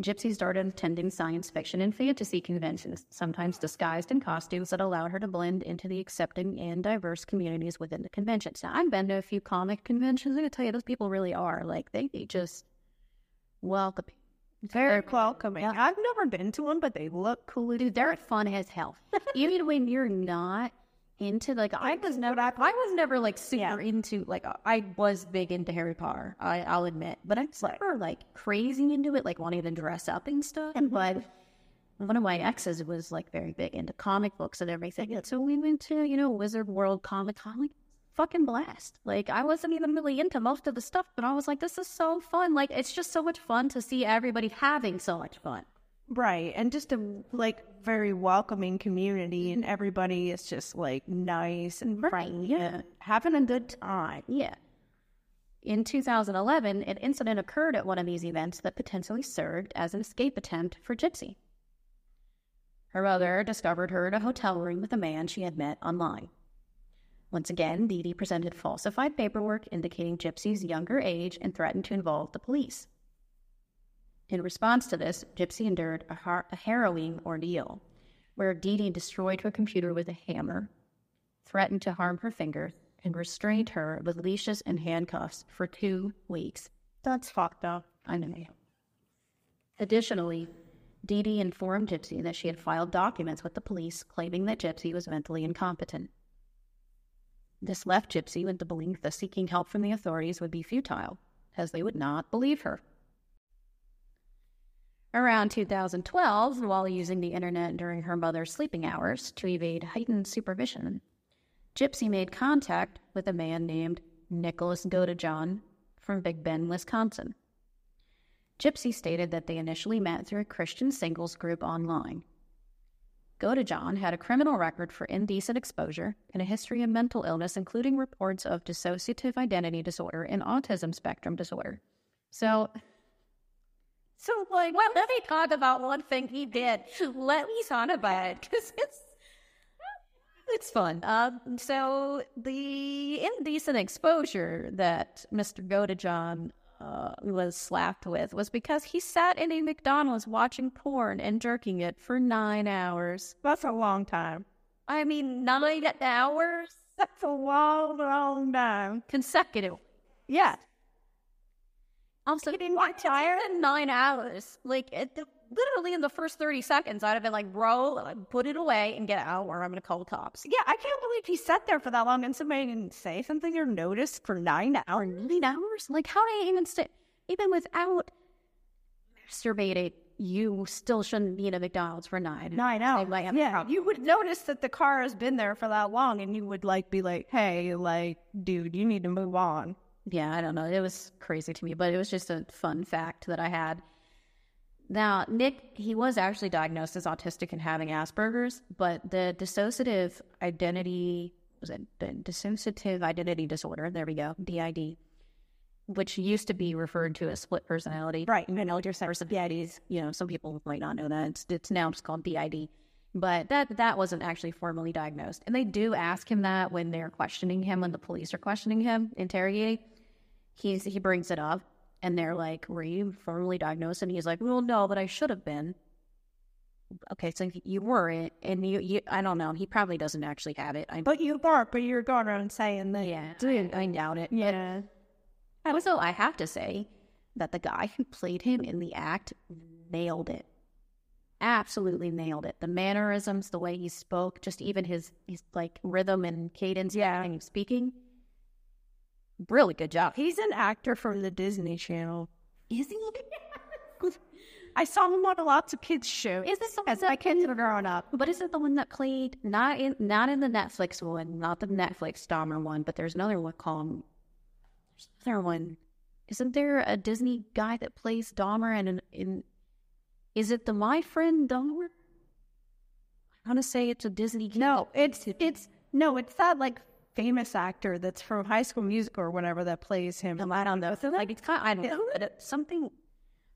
Gypsy started attending science fiction and fantasy conventions, sometimes disguised in costumes that allowed her to blend into the accepting and diverse communities within the conventions. Now, I've been to a few comic conventions. I'm gonna tell you, those people really are like they, they just welcome. Very welcoming. I've never been to one, but they look cool. Dude, they're fun as hell. Even when you're not into like I was never I was never like super into like I was big into Harry Potter. I I'll admit, but I was never like crazy into it, like wanting to dress up and stuff. And but one of my exes was like very big into comic books and everything, and mm-hmm. so we went to you know Wizard World Comic Con. Like, fucking blast. Like I wasn't even really into most of the stuff, but I was like, this is so fun. Like it's just so much fun to see everybody having so much fun. Right. And just a like very welcoming community and everybody is just like nice and friendly. yeah. Having a good time. Yeah. In 2011, an incident occurred at one of these events that potentially served as an escape attempt for Gypsy. Her mother discovered her in a hotel room with a man she had met online. Once again, Dee Dee presented falsified paperwork indicating Gypsy's younger age and threatened to involve the police. In response to this, Gypsy endured a, har- a harrowing ordeal where Dee Dee destroyed her computer with a hammer, threatened to harm her fingers, and restrained her with leashes and handcuffs for two weeks. That's fucked up. I know. Additionally, Dee Dee informed Gypsy that she had filed documents with the police claiming that Gypsy was mentally incompetent. This left Gypsy with the belief that seeking help from the authorities would be futile, as they would not believe her. Around 2012, while using the internet during her mother's sleeping hours to evade heightened supervision, Gypsy made contact with a man named Nicholas Godejohn from Big Bend, Wisconsin. Gypsy stated that they initially met through a Christian singles group online. Godejohn had a criminal record for indecent exposure and a history of mental illness, including reports of dissociative identity disorder and autism spectrum disorder. So, So, like, well, let me talk about one thing he did. Let me talk about it because it's it's fun. Um, so the indecent exposure that Mr. Godejohn uh, was slapped with was because he sat in a McDonald's watching porn and jerking it for nine hours. That's a long time. I mean, nine hours That's a long, long time. consecutive. Yeah. Also, what tired in nine hours? Like, it, literally in the first 30 seconds, I'd have been like, bro, put it away and get out or I'm going to call the cops. Yeah, I can't believe he sat there for that long and somebody didn't say something or notice for nine hours. Nine hours? Like, how do I even stay? Even without masturbating, you still shouldn't be in a McDonald's for nine. Nine hours. yeah, you would notice that the car has been there for that long, and you would like be like, "Hey, like, dude, you need to move on." Yeah, I don't know. It was crazy to me, but it was just a fun fact that I had. Now, Nick, he was actually diagnosed as autistic and having Asperger's, but the dissociative identity was it the dissociative identity disorder? There we go, DID, which used to be referred to as split personality. Right. I know you're. Personalities. You know, some people might not know that. It's, it's now just called DID. But that that wasn't actually formally diagnosed. And they do ask him that when they're questioning him, when the police are questioning him, interrogating. He's he brings it up and they're like, Were you formally diagnosed? And he's like, Well, no, but I should have been. Okay, so you weren't, and you, you I don't know. He probably doesn't actually have it. I, But you weren't. But you're going around saying that. yeah, I, doubt it. Yeah. Also, I have to say that the guy who played him in the act nailed it. Absolutely nailed it. The mannerisms, the way he spoke, just even his his like rhythm and cadence, Yeah. and speaking. Really good job. He's an actor from the Disney Channel. Is he? I saw him on a lots of kids' shows. Is this the one as my kids were growing up? But is it the one that played not in not in the Netflix one, not the Netflix Dahmer one, but there's another one called there's another one. Isn't there a Disney guy that plays Dahmer and in, in is it the My Friend Dahmer? I want to say it's a Disney. kid No, it's it's no, it's that like famous actor that's from High School Musical or whatever that plays him. I don't know. Like it's kind. I don't know. Something.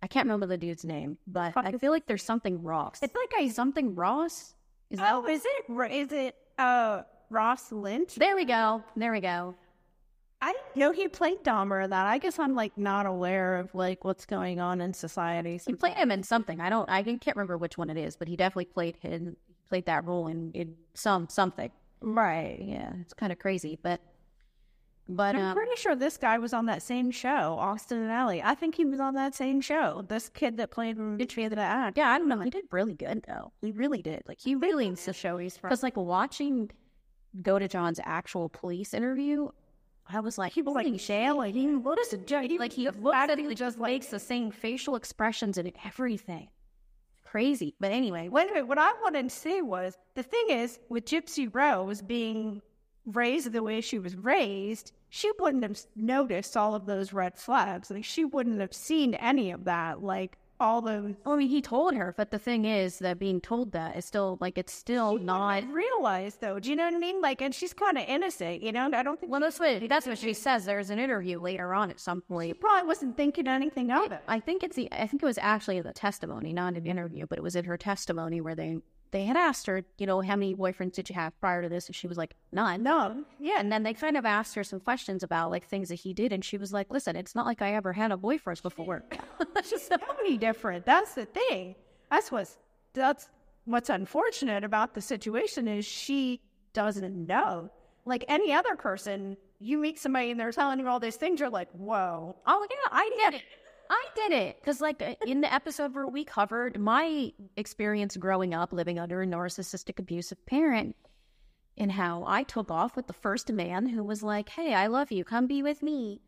I can't remember the dude's name, but I feel like there's something Ross. It's like I something Ross. Is oh, is it is it uh Ross Lynch? there we go. There we go. I didn't know he played Dahmer. That I guess I'm like not aware of like what's going on in society. He played him in something. I don't. I can't remember which one it is, but he definitely played him. Played that role in, in some something. Right. Yeah, it's kind of crazy, but but I'm um, pretty sure this guy was on that same show, Austin and Ally. I think he was on that same show. This kid that played Richie the act. yeah, I don't know. He did really good though. He really did. Like he really needs the show he's from. because like watching Godejohn's actual police interview. I was like, he was like, jail, like he what is it? He, like he looks at it, just makes the same facial expressions and everything. Crazy, but anyway, Wait, wait, what I wanted to say was the thing is with Gypsy Rose being raised the way she was raised, she wouldn't have noticed all of those red flags. Like she wouldn't have seen any of that. Like all those I mean, he told her, but the thing is that being told that is still like it's still not. realized though. Do you know what I mean? Like, and she's kind of innocent. You know, I don't think Well, that's what that's what she says. There's an interview later on at some point. she point. probably wasn't thinking anything of it. I think it's the I think it was actually the testimony, not an interview, but it was in her testimony where they they had asked her, you know, how many boyfriends did you have prior to this? And she was like, none. No, Yeah, and then they kind of asked her some questions about like things that he did, and she was like, "Listen, it's not like I ever had a boyfriend before." she's totally different. That's the thing. That's what's that's what's unfortunate about the situation is she doesn't know. Like any other person, you meet somebody and they're telling you all these things, you're like, whoa. Oh yeah, I did it. I did it because, like, uh, in the episode where we covered my experience growing up living under a narcissistic, abusive parent, and how I took off with the first man who was like, "Hey, I love you. Come be with me."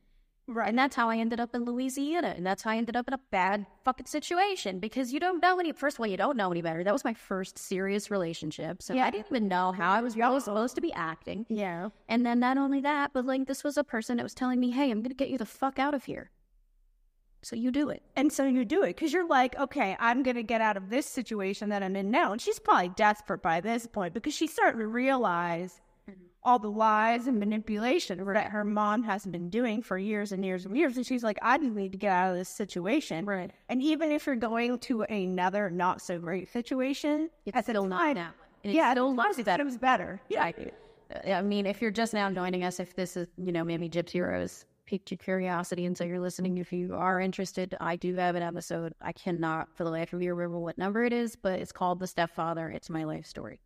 Right. And that's how I ended up in Louisiana, and that's how I ended up in a bad fucking situation because you don't know any. First of all, you don't know any better. That was my first serious relationship, so Yeah. I didn't even know how I was. I was supposed to be acting. Yeah. And then not only that, but like this was a person that was telling me, "Hey, I'm going to get you the fuck out of here." So you do it. And so you do it because you're like, okay, I'm going to get out of this situation that I'm in now. And she's probably desperate by this point because she's starting to realize mm-hmm. all the lies and manipulation that her mom has been doing for years and years and years. And she's like, I need to get out of this situation. Right. And even if you're going to another not so great situation, It's still not time-. And it yeah, still at the time, looks it better. better. Yeah. Uh, I mean, if you're just now joining us, if this is, you know, maybe Gypsy Rose piqued your curiosity and so you're listening, if you are interested, I do have an episode. I cannot for the life of me remember what number it is, but it's called The Stepfather. It's my life story.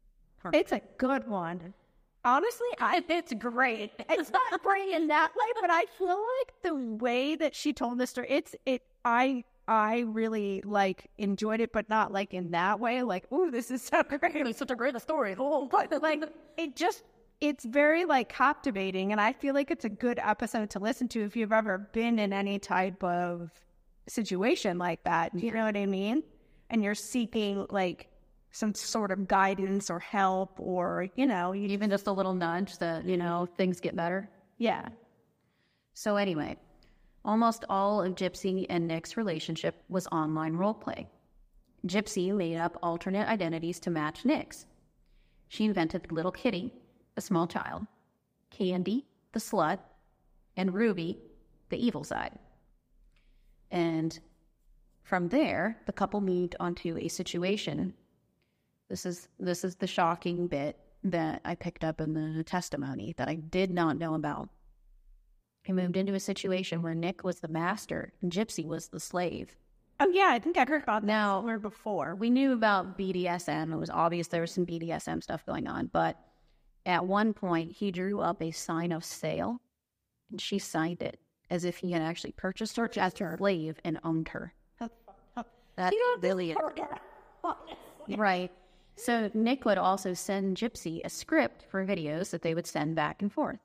It's a good one. Honestly, I, it's great. It's not great in that way, but I feel like the way that she told the story, it's it. I I really like enjoyed it, but not like in that way. Like, ooh, this is so great. It's such a great story. Oh, but like it just. It's very like captivating, and I feel like it's a good episode to listen to if you've ever been in any type of situation like that. You know what I mean? And you're seeking like some sort of guidance or help or, you know, you, Even just a little nudge that, you know, things get better. yeah. So, anyway, almost all of Gypsy and Nick's relationship was online roleplay. Gypsy made up alternate identities to match Nick's. She invented Little Kitty, the small child, Candy, the slut, and Ruby, the evil side. And from there, the couple moved onto a situation. This is this is the shocking bit that I picked up in the testimony that I did not know about. He moved into a situation where Nick was the master and Gypsy was the slave. Oh, yeah. I think I heard about that Now- somewhere before. We knew about BDSM. It was obvious there was some BDSM stuff going on, but at one point he drew up a sign of sale and she signed it as if he had actually purchased her as her slave and owned her. That's really right. So Nick would also send Gypsy a script for videos that they would send back and forth.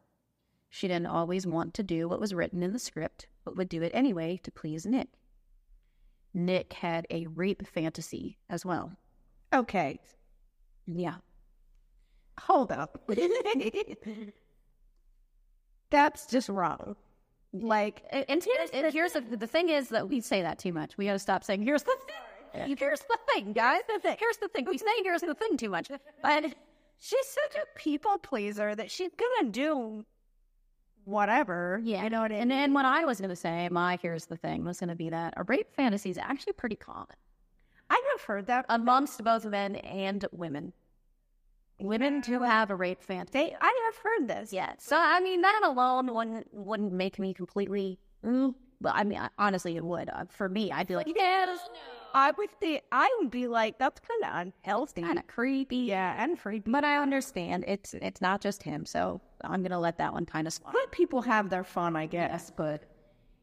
She didn't always want to do what was written in the script, but would do it anyway to please Nick. Nick had a rape fantasy as well. Okay. Yeah. Hold up. That's just wrong. Like, And, and here's, and here's the, the thing is that we say that too much. We got to stop saying, here's the thing. Here's the thing, guys. Here's the thing. We say here's the thing too much. But she's such a people pleaser that she's going to do whatever. Yeah, You know what I and mean? and what I was going to say, my here's the thing, was going to be that a rape fantasy is actually pretty common I have heard that. amongst both men and women. Women do have a rape fantasy. They, I have heard this. Yeah, so I mean that alone wouldn't wouldn't make me completely. Mm, but I mean, honestly, it would. Uh, for me, I'd be like, Yes. I would think, I would be like, that's kind of unhealthy. kind of creepy. Yeah, and creepy. But I understand it's it's not just him, so I'm gonna let that one kind of slide. Let people have their fun, I guess. Yes, but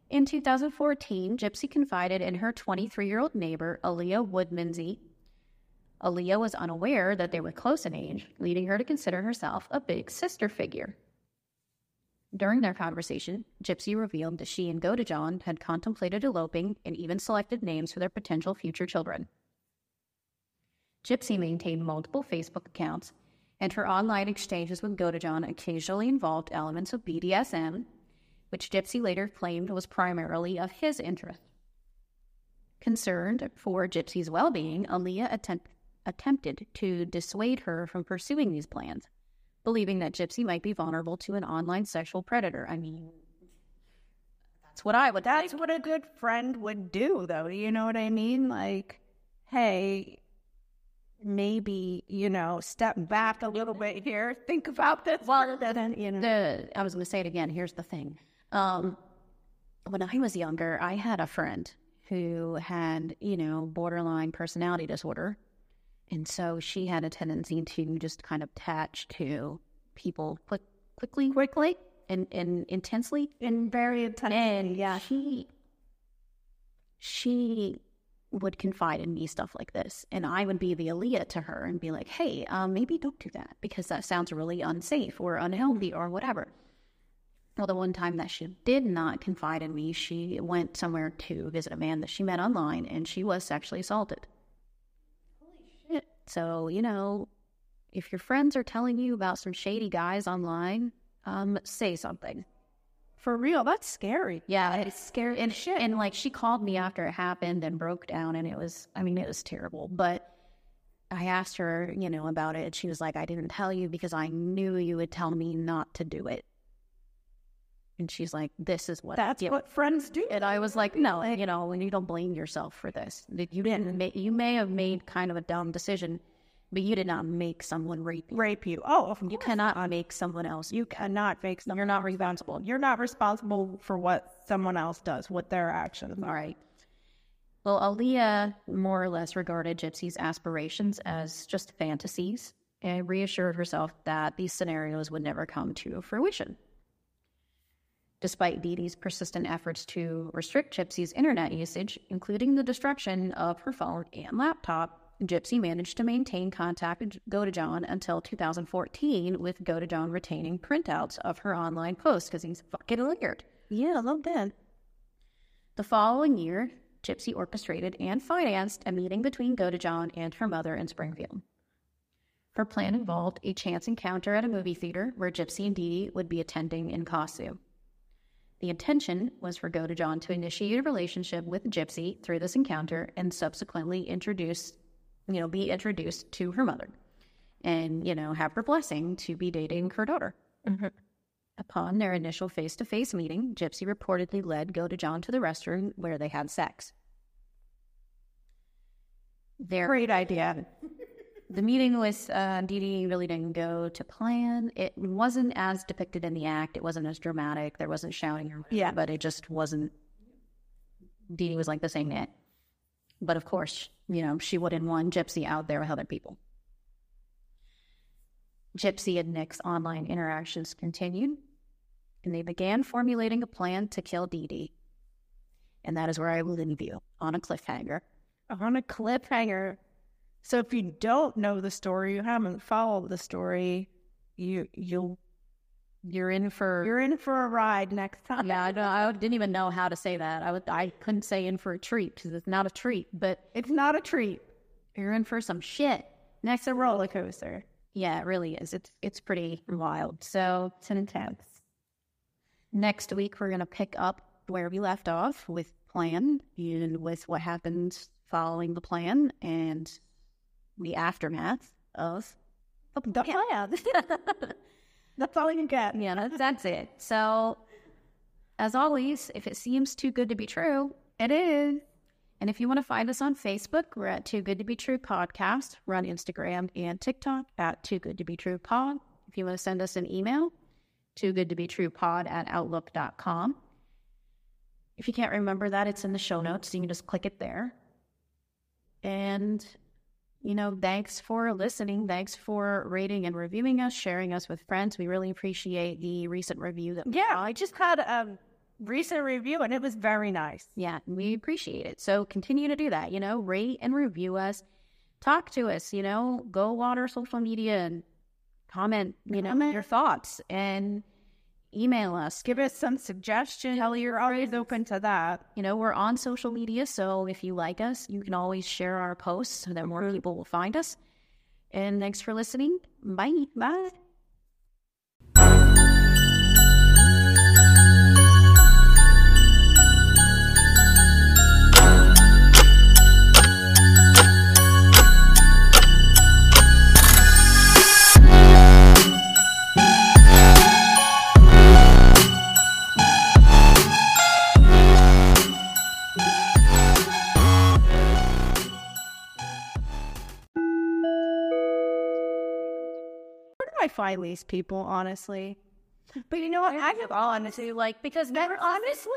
in 2014, Gypsy confided in her 23 year old neighbor, Aleah Woodmansee. Aleah was unaware that they were close in age, leading her to consider herself a big sister figure. During their conversation, Gypsy revealed that she and Godejohn had contemplated eloping and even selected names for their potential future children. Gypsy maintained multiple Facebook accounts, and her online exchanges with Godejohn occasionally involved elements of BDSM, which Gypsy later claimed was primarily of his interest. Concerned for Gypsy's well being, Aleah attempt- attempted to dissuade her from pursuing these plans, believing that Gypsy might be vulnerable to an online sexual predator. I mean, that's what I would That's think. what a good friend would do, though. You know what I mean? Like, hey, maybe, you know, step back a little bit here. Think about this. Well, then, you know. the I was going to say it again. Here's the thing. Um, when I was younger, I had a friend who had, you know, borderline personality disorder. And so she had a tendency to just kind of attach to people quick, quickly, quickly, and, and intensely. And very intense. And yeah, she she would confide in me stuff like this, and I would be the Aleah to her and be like, "Hey, um, maybe don't do that because that sounds really unsafe or unhealthy or whatever." Well, the one time that she did not confide in me, she went somewhere to visit a man that she met online, and she was sexually assaulted. So you know, if your friends are telling you about some shady guys online, um, say something. For real, that's scary. Yeah, it's scary and shit. And like she called me after it happened and broke down, and it was, I mean, it was terrible. But I asked her, you know, about it, and she was like, "I didn't tell you because I knew you would tell me not to do it." And she's like, "This is what That's what friends do. And I was like, "No, you know, and you don't blame yourself for this. You didn't. Make, you may have made kind of a dumb decision, but you did not make someone rape you. Rape you. Oh, of You cannot make someone else. You cannot make someone You're not responsible. You're not responsible for what someone else does, what their actions All are. right. Well, Aleah more or less regarded Gypsy's aspirations as just fantasies and reassured herself that these scenarios would never come to fruition. Despite Dee Dee's persistent efforts to restrict Gypsy's internet usage, including the destruction of her phone and laptop, Gypsy managed to maintain contact with Godejohn until 2014, with Godejohn retaining printouts of her online posts because he's fucking weird. Yeah, I love that. The following year, Gypsy orchestrated and financed a meeting between Godejohn and her mother in Springfield. Her plan involved a chance encounter at a movie theater where Gypsy and Dee Dee would be attending in costume. The intention was for Godejohn to initiate a relationship with Gypsy through this encounter and subsequently introduce, you know, be introduced to her mother and, you know, have her blessing to be dating her daughter. Mm-hmm. Upon their initial face to face meeting, Gypsy reportedly led Godejohn to the restroom where they had sex. Their, Great idea. The meeting with uh, Dee Dee really didn't go to plan. It wasn't as depicted in the act. It wasn't as dramatic. There wasn't shouting or Yeah. but it just wasn't. Dee Dee was like the same net. But of course, you know, she wouldn't want Gypsy out there with other people. Gypsy and Nick's online interactions continued, and they began formulating a plan to kill Dee Dee. And that is where I will leave you on a cliffhanger. On a cliffhanger. So if you don't know the story, you haven't followed the story, you you'll You're in for you're in for a ride next time. Yeah, I, don't, I didn't even know how to say that. I would, I couldn't say in for a treat because it's not a treat, but It's not a treat. you're in for some shit. Next a roller coaster. Yeah, it really is. It's it's pretty wild. So It's intense. next week we're gonna pick up where we left off with plan and with what happened following the plan and the aftermath of The plan. That's all you get. yeah, that's, that's it. So as always, if it seems too good to be true, It is. And if you want to find us on Facebook, we're at Too Good to Be True Podcast. We're on Instagram and TikTok at Too Good to Be True Pod. If you want to send us an email, Too Good to Be True Pod at Outlook.com. If you can't remember that, it's in the show notes. So you can just click it there. And, you know, thanks for listening. Thanks for rating and reviewing us, sharing us with friends. We really appreciate the recent review that Yeah, I just had a recent review and it was very nice. Yeah, we appreciate it. So continue to do that, you know, rate and review us. Talk to us, you know, go on our social media and comment, you know, your thoughts and email us. Give us some suggestions. Tell you're always open to that. You know, we're on social media, so if you like us, you can always share our posts so that more mm-hmm. people will find us. And thanks for listening. Bye. Bye. Where do I find these people, honestly? But you know what? I have honestly, like because never honestly,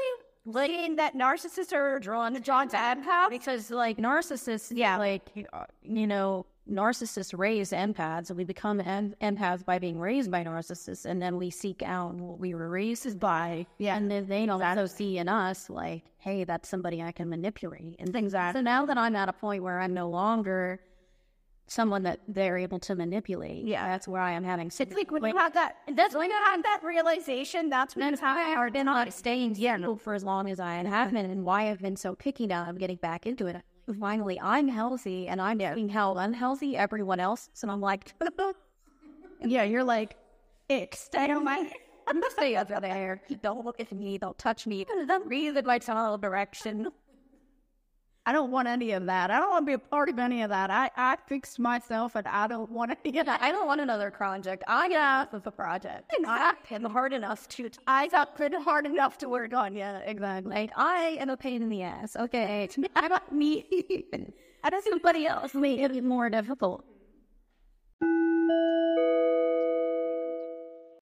like seeing that narcissists are drawn to John's house. Because, like, narcissists, yeah, like, uh, you know, narcissists raise empaths and we become em- empaths by being raised by narcissists and then we seek out what we were raised by Yeah. and then they also see in us like hey that's somebody i can manipulate and things Exactly. so now that i'm at a point where i'm no longer someone that they're able to manipulate Yeah. that's where i am having It's like when you have that, that's when you have that realization. That's when that's how oh, I've been on staying single for as long as I have been, and why I've been so picky now. I'm getting back into it. Finally, I'm healthy, and I'm being held unhealthy. Everyone else, And I'm like, yeah, you're like, ick, stay on my. I'm stay over there. Don't look at me. Don't touch me. Don't breathe in my tunnel direction. I don't want any of that. I don't want to be a part of any of that. I, I fixed myself and I don't want to that. I don't want another project. I got enough of a project. I am hard enough to. I got been hard enough to work on. Yeah, exactly. Like I am a pain in the ass. Okay, I don't need. I don't Somebody else made it more difficult.